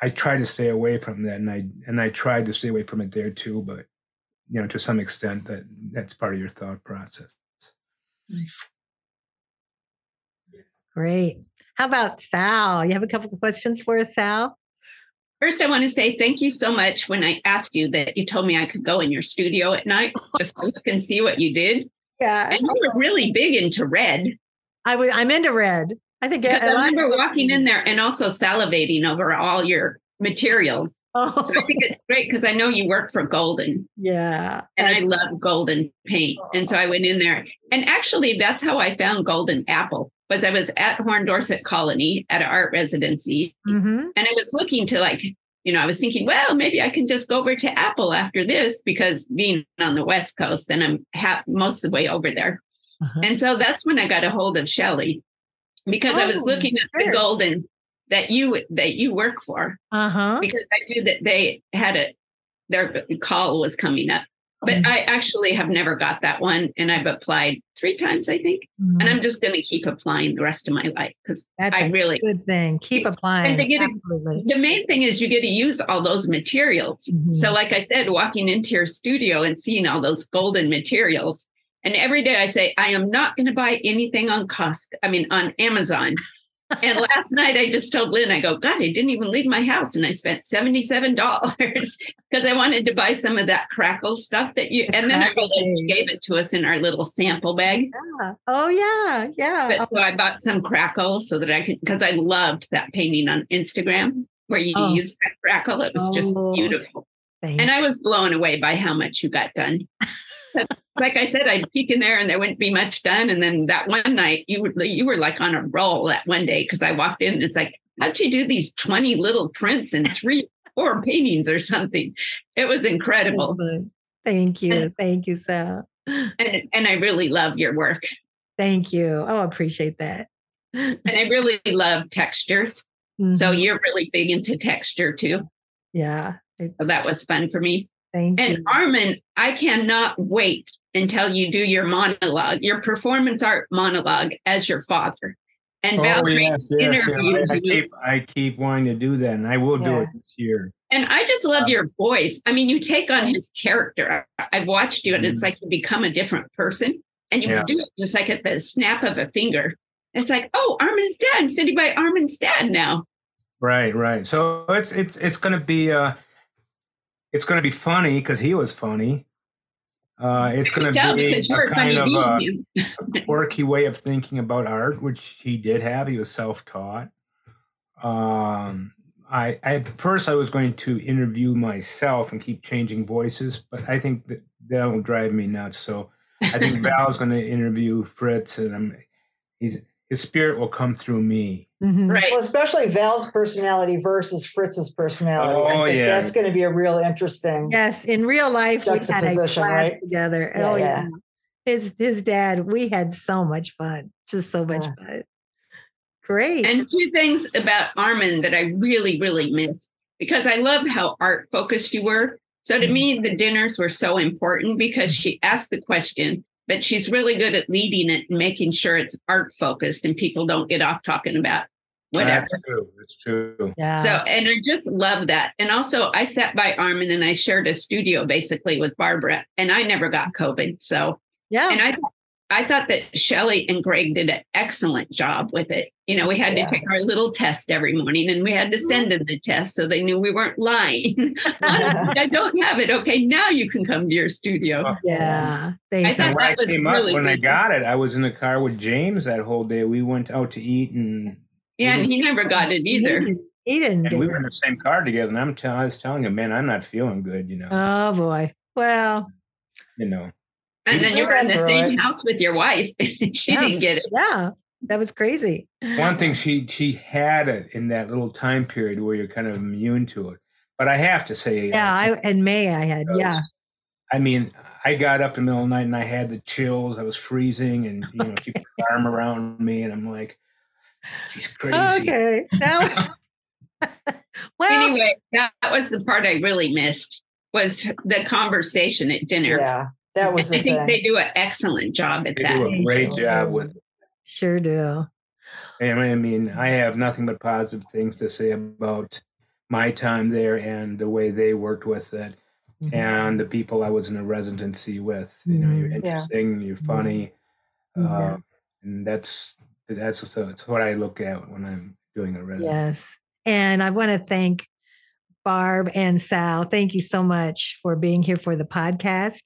I try to stay away from that, and I and I tried to stay away from it there too. But you know, to some extent, that that's part of your thought process. Great. How about Sal? You have a couple of questions for us, Sal? First, I want to say thank you so much when I asked you that you told me I could go in your studio at night just to look and see what you did. [laughs] Yeah. And you were really big into red. I w- I'm into red. I think I, I remember walking in there and also salivating over all your materials. Oh. So I think it's great because I know you work for Golden. Yeah. And, and I love Golden paint. And so I went in there. And actually that's how I found Golden Apple was I was at Horned Dorset Colony at an art residency. Mm-hmm. And I was looking to like, you know, I was thinking, well, maybe I can just go over to Apple after this because being on the West Coast and I'm half most of the way over there. Uh-huh. And so that's when I got a hold of Shelley because oh, I was oh, looking at sure. the golden that you that you work for. Uh-huh. Because I knew that they had a their call was coming up. But mm-hmm. I actually have never got that one, and I've applied three times, I think. Mm-hmm. And I'm just going to keep applying the rest of my life because I really good thing. Keep applying. And Absolutely. the main thing is you get to use all those materials. Mm-hmm. So, like I said, walking into your studio and seeing all those golden materials, and every day I say, I am not going to buy anything on cost. I mean, on Amazon and last night I just told Lynn, I go, God, I didn't even leave my house. And I spent $77 because [laughs] I wanted to buy some of that crackle stuff that you, and then I realized gave it to us in our little sample bag. Yeah. Oh, yeah. Yeah. But, so I bought some crackle so that I could, because I loved that painting on Instagram where you oh. used that crackle. It was just oh, beautiful. and I was blown away by how much you got done. Like I said, I'd peek in there and there wouldn't be much done. And then that one night, you were you were like on a roll that one day because I walked in and it's like, how'd you do these twenty little prints and three four paintings or something? It was incredible. Thank you, thank you, Sal. And and I really love your work. Thank you. Oh, I appreciate that. and I really love textures. Mm-hmm. So you're really big into texture too. Yeah. So that was fun for me. Thank and you. Armin, I cannot wait until you do your monologue, your performance art monologue as your father. And oh, Valerie yes, yes, yes. I, I, keep, I keep wanting to do that, and I will yeah. do it this year. And I just love um, your voice. I mean, you take on his character. I've watched you, and mm-hmm. it's like you become a different person, and you yeah. do it just like at the snap of a finger. It's like, oh, Armin's dad. I'm sitting by Armin's dad now. Right, right. So it's it's it's going to be uh, it's going to be funny because he was funny. Uh, it's going to be a kind of a, a, quirky way of thinking about art, which he did have. He was self-taught. Um, I, I, at first I was going to interview myself and keep changing voices, but I think that that will drive me nuts. So I think [laughs] Val's going to interview Fritz, and I'm, he's his spirit will come through me. Mm-hmm. Right. Well, especially Val's personality versus Fritz's personality. Oh, yeah. That's going to be a real interesting. Yes. In real life, we had a class right? together. Yeah, oh, yeah. yeah. His, his dad, we had so much fun. Just so much yeah. fun. Great. And two things about Armin that I really, really missed because I love how art focused you were. So to mm-hmm. me, the dinners were so important because she asked the question, but she's really good at leading it and making sure it's art focused and people don't get off talking about whatever. That's true. That's true. Yeah. So, and I just love that. And also, I sat by Armin and I shared a studio basically with Barbara, and I never got COVID. So, yeah. And I I thought that Shelley and Greg did an excellent job with it. You know, we had yeah. to take our little test every morning and we had to send them the test so they knew we weren't lying. [laughs] I don't have it. Okay, now you can come to your studio. Oh. Yeah. I thought when I came really up, when I got it, I was in the car with James that whole day. We went out to eat and Yeah, and he never got it either. He didn't. He didn't and we were in the same car together, and I'm t- I was telling him, man, I'm not feeling good, you know. Oh boy. Well, you know. And then you were in the same it. house with your wife. [laughs] she yeah. didn't get it. Yeah. That was crazy. One thing she she had it in that little time period where you're kind of immune to it. But I have to say, yeah, I, in May I had, yeah. I mean, I got up in the middle of the night and I had the chills. I was freezing, and you know, she put her arm around me, and I'm like, she's crazy. Okay, now, [laughs] well, anyway, that was the part I really missed was the conversation at dinner. Yeah. That was. I think thing. they do an excellent job at they that. Do a great job with. It. Sure do. And I mean, I have nothing but positive things to say about my time there and the way they worked with it, mm-hmm. and the people I was in a residency with. You know, you're mm-hmm. interesting, yeah. you're funny, mm-hmm. uh, and that's that's so it's what I look at when I'm doing a residency. Yes, and I want to thank Barb and Sal. Thank you so much for being here for the podcast.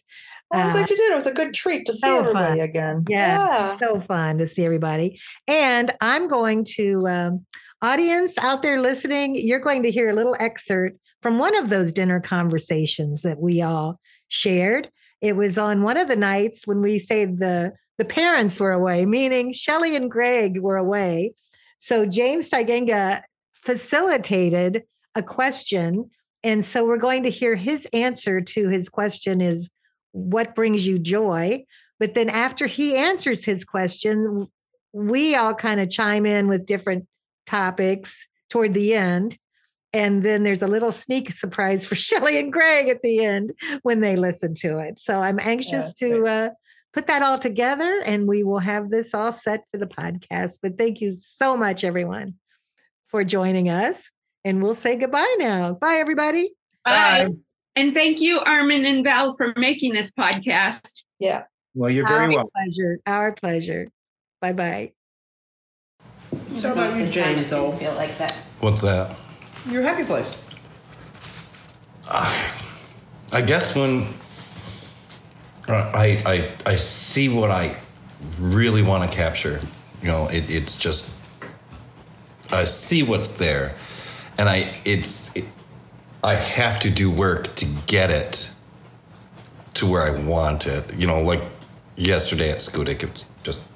Well, I'm glad you did. It was a good treat to see so everybody fun. again. Yeah, yeah, so fun to see everybody. And I'm going to, um, audience out there listening, you're going to hear a little excerpt from one of those dinner conversations that we all shared. It was on one of the nights when we say the the parents were away, meaning Shelley and Greg were away. So James Taigenga facilitated a question. And so we're going to hear his answer to his question is what brings you joy But then after he answers his question, we all kind of chime in with different topics toward the end. And then there's a little sneak surprise for [laughs] Shelley and Greg at the end when they listen to it. So I'm anxious yeah, to uh, put that all together and we will have this all set for the podcast. But thank you so much, everyone, for joining us. And we'll say goodbye now. Bye, everybody. Bye. Bye. And thank you, Armin and Val, for making this podcast. Yeah. Well, you're very Our welcome. Pleasure. Our pleasure. Bye bye. So about you, James? I feel like that. What's that? Your happy place. Uh, I guess when I, I I see what I really want to capture, you know, it, it's just I see what's there, and I it's it, I have to do work to get it to where I want it. You know, like yesterday at Schoodic, it was just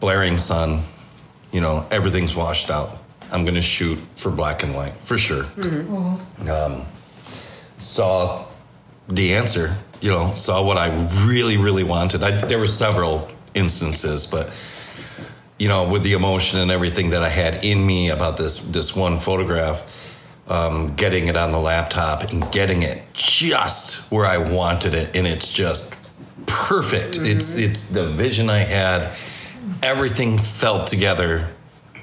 blaring sun. You know, everything's washed out. I'm going to shoot for black and white for sure. Mm-hmm. Um, saw the answer. You know, saw what I really, really wanted. I, there were several instances, but you know, with the emotion and everything that I had in me about this this one photograph, um, getting it on the laptop and getting it just where I wanted it, and it's just perfect. Mm-hmm. It's it's the vision I had. Everything felt together,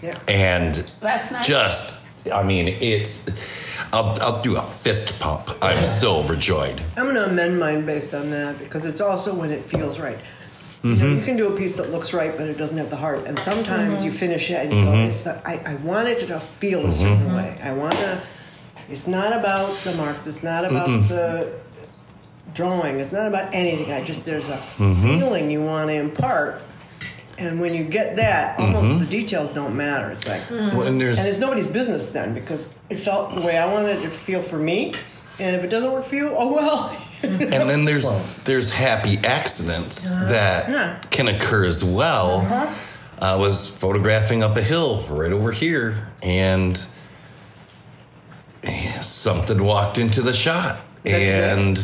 yeah. and nice. just I mean it's. I'll, I'll do a fist pump. I'm yeah. so overjoyed. I'm going to amend mine based on that because it's also when it feels right. You, mm-hmm. know, you can do a piece that looks right, but it doesn't have the heart. And sometimes mm-hmm. you finish it and you mm-hmm. go, "It's the I, I want it to feel a certain mm-hmm. way. I want to." It's not about the marks. It's not about Mm-mm. the drawing. It's not about anything. I just there's a mm-hmm. feeling you want to impart. And when you get that, almost mm-hmm. the details don't matter. It's like, well, and, there's, and it's nobody's business then because it felt the way I wanted it to feel for me. And if it doesn't work for you, oh well. [laughs] [laughs] and then there's well. there's happy accidents uh, that yeah. can occur as well. Uh-huh. I was photographing up a hill right over here, and something walked into the shot, and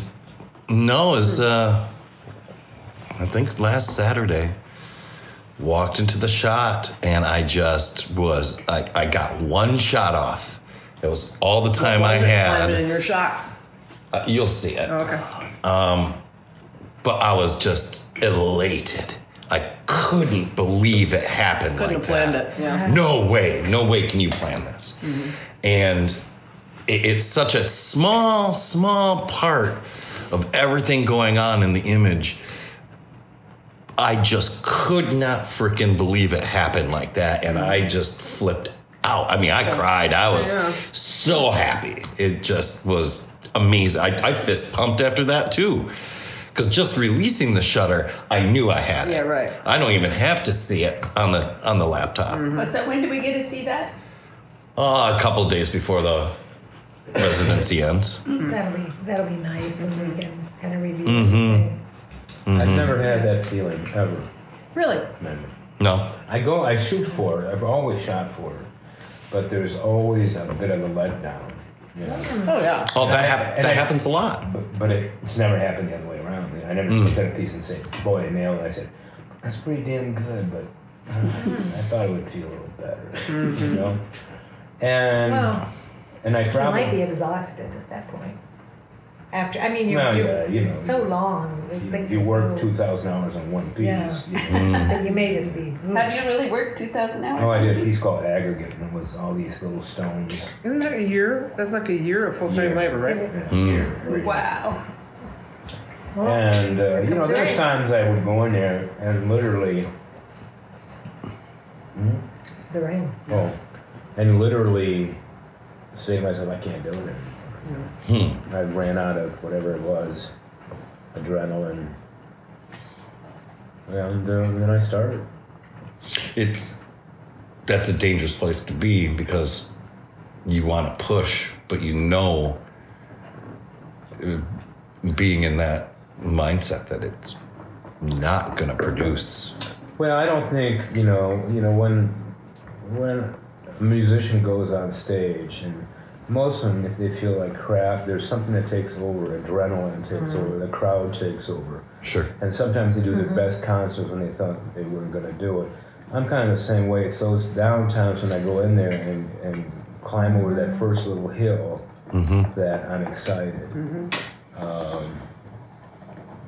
no, it was uh, I think last Saturday. Walked into the shot, and I just was I, I got one shot off. It was all the time I had. In your shot. Uh, you'll see it. Okay. Um, but I was just elated. I couldn't believe it happened. Couldn't like have planned that. it. Yeah. No way. No way can you plan this. Mm-hmm. And it, it's such a small, small part of everything going on in the image. I just could not freaking believe it happened like that. And I just flipped out. I mean, I cried. I was yeah. so happy. It just was amazing. I, I fist pumped after that too. Because just releasing the shutter, I knew I had it. Yeah, right. I don't even have to see it on the on the laptop. Mm-hmm. What's that? When do we get to see that? Uh, a couple days before the residency ends. Mm-hmm. That'll be that'll be nice when we can kind of review. Mm-hmm. Mm-hmm. I've never had that feeling ever. Really? Never. No. I go. I shoot for it. I've always shot for it, but there's always a bit of a letdown. Oh yeah. Oh, that hap- that I, happens a lot. But, but it, it's never happened the other way around. I never mm. looked at a piece and said, "Boy, I nailed it." I said, "That's pretty damn good," but uh, I thought it would feel a little better, mm-hmm. you know. And well, and I probably might be exhausted at that point. After, I mean, you're, well, you're yeah, you know, it's so long. These things you work so, two thousand hours on one piece. Yeah. [laughs] Mm. you may just be. Have you really worked two thousand hours? Oh, I did a piece called Aggregate, and it was all these little stones. Isn't that a year? That's like a year of full time labor, right? Yeah. Mm. Wow. And uh, you know, there's times I would go in there and literally. Hmm? The rain. Oh, and literally say to myself, I can't do it anymore. Hmm. I ran out of whatever it was, adrenaline. And uh, then I started. It's that's a dangerous place to be because you want to push, but you know, uh, being in that mindset that it's not going to produce. Well, I don't think you know. You know when when a musician goes on stage and most of them, if they feel like crap, there's something that takes over. Adrenaline takes mm-hmm. over. The crowd takes over. Sure. And sometimes they do mm-hmm. their best concerts when they thought they weren't going to do it. I'm kind of the same way. It's those down times when I go in there and, and climb over that first little hill mm-hmm. that I'm excited. Mm-hmm. Um,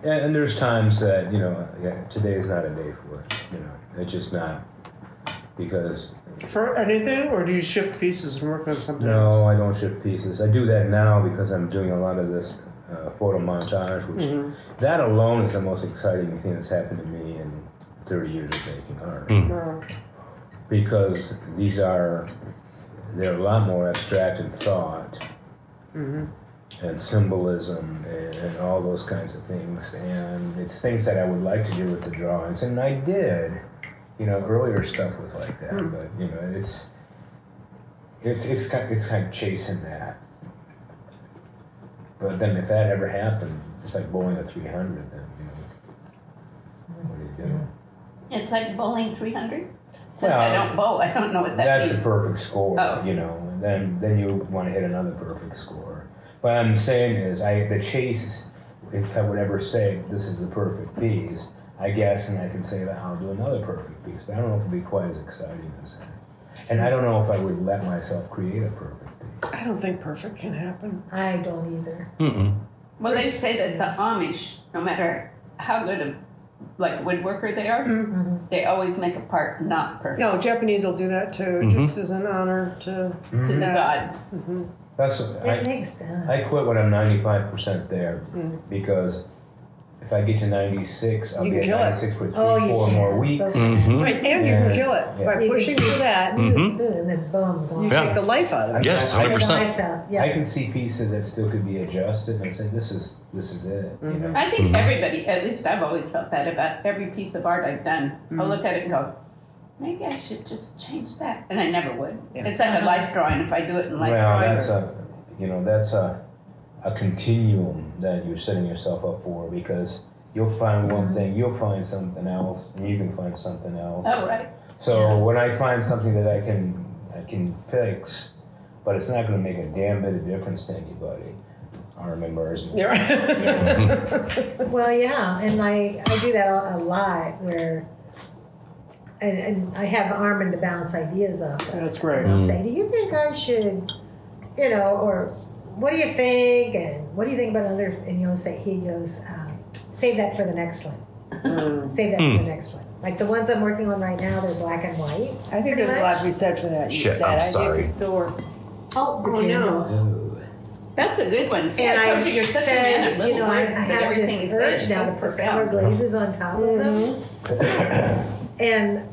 and, and, there's times that you know, yeah, today is not a day for it. You know, it's just not because for anything, or do you shift pieces and work on something no, else? I don't shift pieces. I do that now because I'm doing a lot of this uh, photo montage, which mm-hmm. that alone is the most exciting thing that's happened to me in 30 years of making art. Mm. Because these are they're a lot more abstract in thought mm-hmm. and symbolism and, and, all those kinds of things. And it's things that I would like to do with the drawings, and I did you know, earlier stuff was like that, mm. but you know, it's it's it's kind it's kind of chasing that. But then if that ever happened, it's like bowling a three hundred. Then you know, what do you do? It's like bowling three hundred. Since well, I don't bowl, I don't know what that that's means. the perfect score. Oh. You know, and then then you want to hit another perfect score. What I'm saying is, I the chase. If I would ever say this is the perfect piece, I guess, and I can say that I'll do another perfect piece, but I don't know if it'll be quite as exciting as that. And I don't know if I would let myself create a perfect piece. I don't think perfect can happen. I don't either. Mm-mm. Well, they say that the Amish, no matter how good of like woodworker they are, mm-hmm. they always make a part not perfect. No, Japanese will do that too, mm-hmm. just as an honor to mm-hmm. to the gods. Mm-hmm. That's what, it I, makes sense. I quit when I'm 95 percent there mm. because if I get to 96, I'll You be at 96 for three, Oh, four more weeks. Mhm. Right, and you can kill it by You pushing through that. Mhm. And then boom, You Yeah. take the life out of it. Yes, 100%. Yeah. I can see pieces that still could be adjusted and say, this is this is it. You mm-hmm. know? I think everybody, at least I've always felt that about every piece of art I've done. I'll mm-hmm. look at it and go, maybe I should just change that. And I never would. Yeah. It's like a life drawing. If I do it in life Well, drawing. that's a, you know, that's a, a continuum that you're setting yourself up for because you'll find one thing, you'll find something else, and you can find something else. Oh, right. So yeah. when I find something that I can I can fix, but it's not going to make a damn bit of difference to anybody. Arm and Mers. Yeah. yeah. [laughs] [laughs] well, yeah, and I I do that a lot where. And, and I have Armin to bounce ideas off. Of. That's great. And I'll mm. say, "Do you think I should, you know, or what do you think? And what do you think about other?" And you'll say, he goes, um, save that for the next one. Mm. [laughs] Save that mm. for the next one. Like the ones I'm working on right now, they're black and white. I think there's much. a lot to be said for that. Shit, that I'm sorry. still work. Oh, oh, no. That's a good one. See, and I, I you're such said, a man of you know, I, I have this urge now to put color glazes on top mm-hmm. of them. and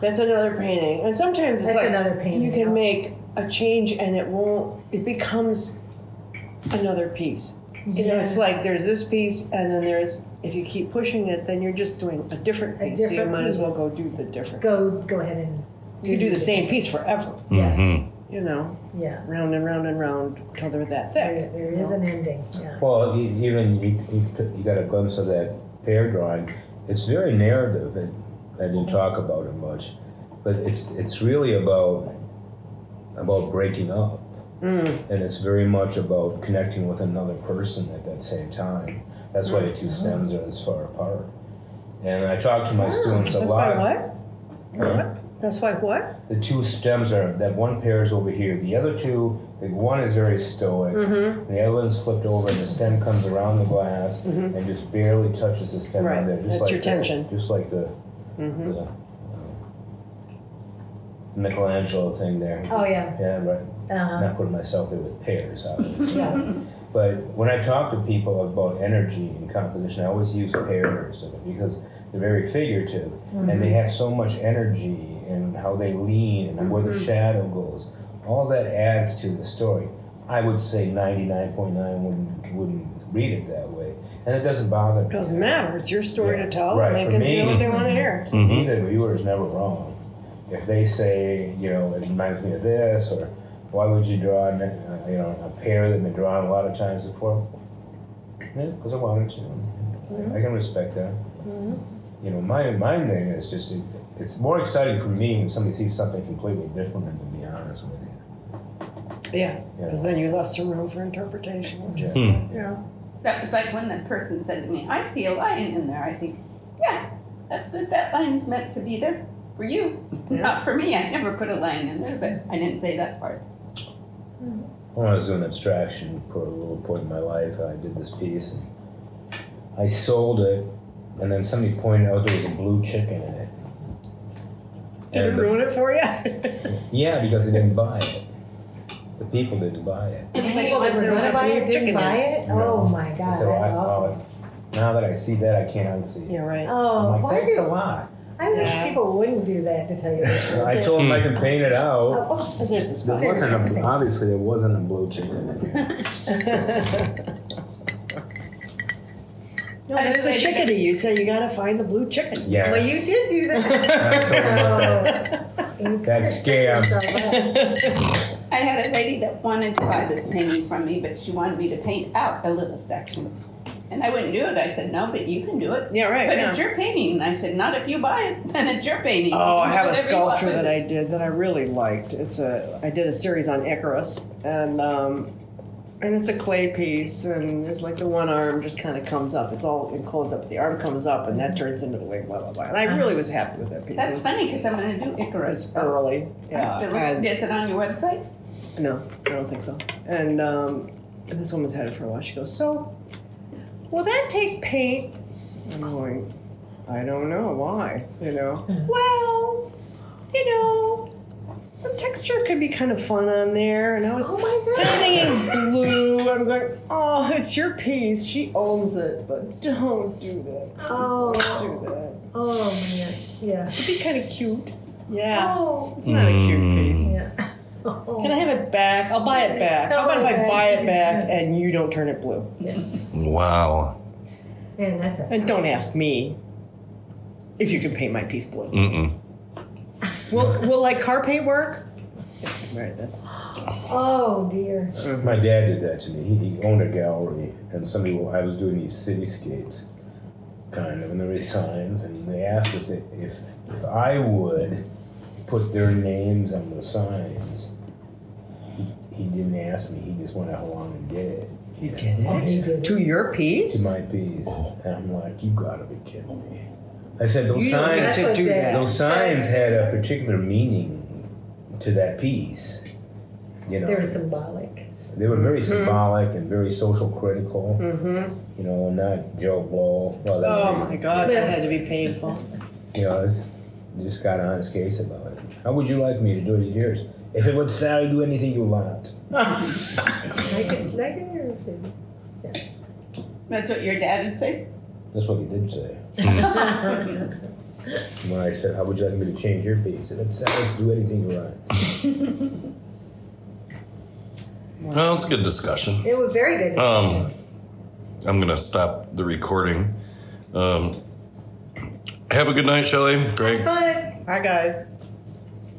that's another painting. And sometimes it's that's like another painting. You can make a change and it won't. It becomes another piece. You know, it's like there's this piece, and then there's if you keep pushing it, then you're just doing a different piece. A different so you might piece. as well go do the different. Go go ahead and you do, do the, the same piece forever. Yes. Mm-hmm. You know. Yeah. Round and round and round until they're that thick. there, there is an ending. Yeah. Well, even you, you, you got a glimpse of that pear drawing. It's very narrative, and I didn't talk about it much, but it's it's really about about breaking up Mm. And it's very much about connecting with another person at that same time. That's why the two mm. stems are as far apart. And I talk to my oh, students a that's lot. Why what? What? That's why what? The two stems are that one pear is over here. The other two, the one is very stoic, mm-hmm. and the other one's flipped over, and the stem comes around the glass mm-hmm. and just barely touches the stem right. there. Just That's like your tension. The, just like the, mm-hmm. the Michelangelo thing there. Oh yeah. Yeah, right. Uh-huh. Not putting myself there with pears, yeah. But when I talk to people about energy and composition, I always use pears because they're very figurative mm-hmm. and they mm-hmm. have so much energy and how they lean and mm-hmm. where the mm-hmm. shadow goes. All that adds to the story. I would say 99.9 wouldn't, wouldn't read it that way. And it doesn't bother me. It doesn't matter. It's your story yeah. to tell, right. they For can me, hear what they want to hear. Me, the viewer is never wrong. If they say, you know, it reminds me of this, or why would you draw, a, uh, you know, a pear that been drawn a lot of times before? Yeah, because I wanted to. Mm-hmm. I can respect that. Mm-hmm. You know, my my thing is just it, it's more exciting for me when somebody sees something completely different. Than to be honest with you. Yeah, because then you left some room for interpretation. Which is, hmm. Yeah. That was like when that person said to me, I see a lion in there. I think, yeah, that's good. That lion's meant to be there for you, yeah. not for me. I never put a lion in there, but I didn't say that part. Hmm. When I was doing abstraction for a little point in my life, I did this piece. And I sold it, and then somebody pointed out there was a blue chicken in it. Did and it ruin it for you? [laughs] yeah, because they didn't buy it. The people didn't buy it. The people that were going to buy it didn't buy it? Oh my God, so that's I, awful. now that I see that, I can't unsee. You're right. Oh, I'm like, thanks a lot. I wish people wouldn't do that to tell you the [laughs] truth. I told them I can paint it out. Oh, oh, there's a spot. There wasn't a, obviously, there wasn't a blue chicken. [laughs] No, that's the chickadee. You said you got to find the blue chicken. Yeah. Well, you did do that. [laughs] That's scam. I had a lady that wanted to buy this painting from me, but she wanted me to paint out a little section. And I wouldn't do it. I said, no, but you can do it. Yeah, right. But yeah. it's your painting. And I said, not if you buy it. Then it's your painting. Oh, I have a sculpture that I did that I really liked. It's a I did a series on Icarus, and um, and it's a clay piece, and there's like the one arm just kind of comes up. It's all enclosed up. The arm comes up, and that turns into the wing. Blah blah blah. And I uh-huh. really was happy with that piece. That's was, funny because I'm going to do Icarus. It's early. Yeah. Is it on your website? No, I don't think so. And um, this woman's had it for a while. She goes, so will that take paint? I'm going, I don't know why. You know, well, you know, some texture could be kind of fun on there. And I was, oh my god, thinking blue. I'm going, oh, it's your piece. She owns it, but don't do that. Please oh, don't do that. Oh man, yeah. It'd be kind of cute. Oh. Yeah, oh. it's not a cute mm. piece. Yeah. Oh. Can I have it back? I'll buy it back. How about if I buy it back and you don't turn it blue? Yeah. Wow. Man, that's a And don't ask me if you can paint my piece blue. Mm-mm. Will will like car paint work? Right, that's [gasps] Oh dear. My dad did that to me. He, he owned a gallery, and somebody I was doing these cityscapes, kind of, and there were signs, and they asked if they, if if I would put their names on the signs. He, he didn't ask me. He just went out along and did it. He did it? Oh, to your piece? To my piece. Oh. And I'm like, you gotta be kidding me. I said those you signs. Those signs had a particular meaning to that piece. You know, they were symbolic. They were very mm-hmm. symbolic and very social critical. Mm-hmm. You know, not Joe Blow. Well, oh my God, that had to be painful. [laughs] You know, it's, just got an honest case about it. How would you like me to do it yours? If it would Sally do anything you want. like it, like it, yeah. That's what your dad would say? That's what he did say. [laughs] when I said, How would you like me to change your piece? If it Sally's do anything you want. [laughs] Well, it's a good discussion. It was very good discussion. Um, I'm going to stop the recording. Um, have a good night, Shelley. Greg. Bye, guys.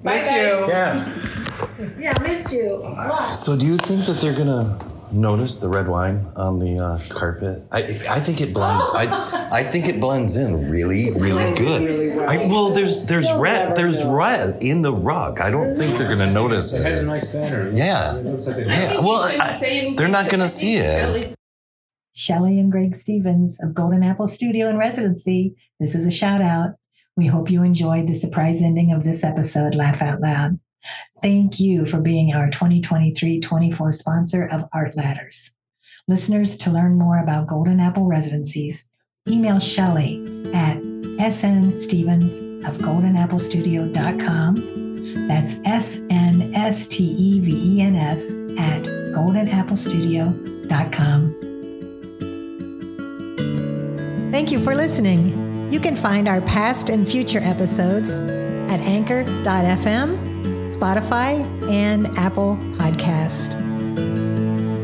Bye, miss guys. you. Yeah. Yeah, missed you. So, do you think that they're gonna notice the red wine on the uh, carpet? I I think it blends. I I think it blends in really really good. Really well. I, well, there's there's red there's red in the rug. I don't think they're gonna notice it. It has a nice banner. Yeah. yeah. Well, I, they're not gonna see it. Shelley and Greg Stevens of Golden Apple Studio and Residency. This is a shout out. We hope you enjoyed the surprise ending of this episode, Laugh Out Loud. Thank you for being our 2023 24 sponsor of Art Ladders. Listeners, to learn more about Golden Apple Residencies, email Shelley at snstevens of goldenapplestudio.com. That's S N S T E V E N S at goldenapplestudio.com. Thank you for listening. You can find our past and future episodes at anchor.fm, Spotify, and Apple Podcast.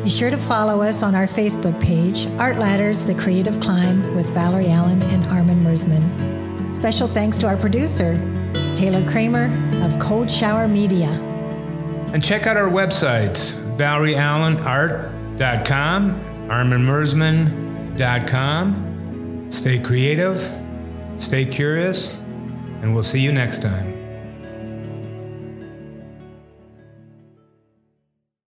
Be sure to follow us on our Facebook page, Art Ladders The Creative Climb with Valerie Allen and Armin Mersman. Special thanks to our producer, Taylor Kramer of Cold Shower Media. And check out our websites, valerieallenart.com, arminmersman.com. Stay creative Stay curious, and we'll see you next time.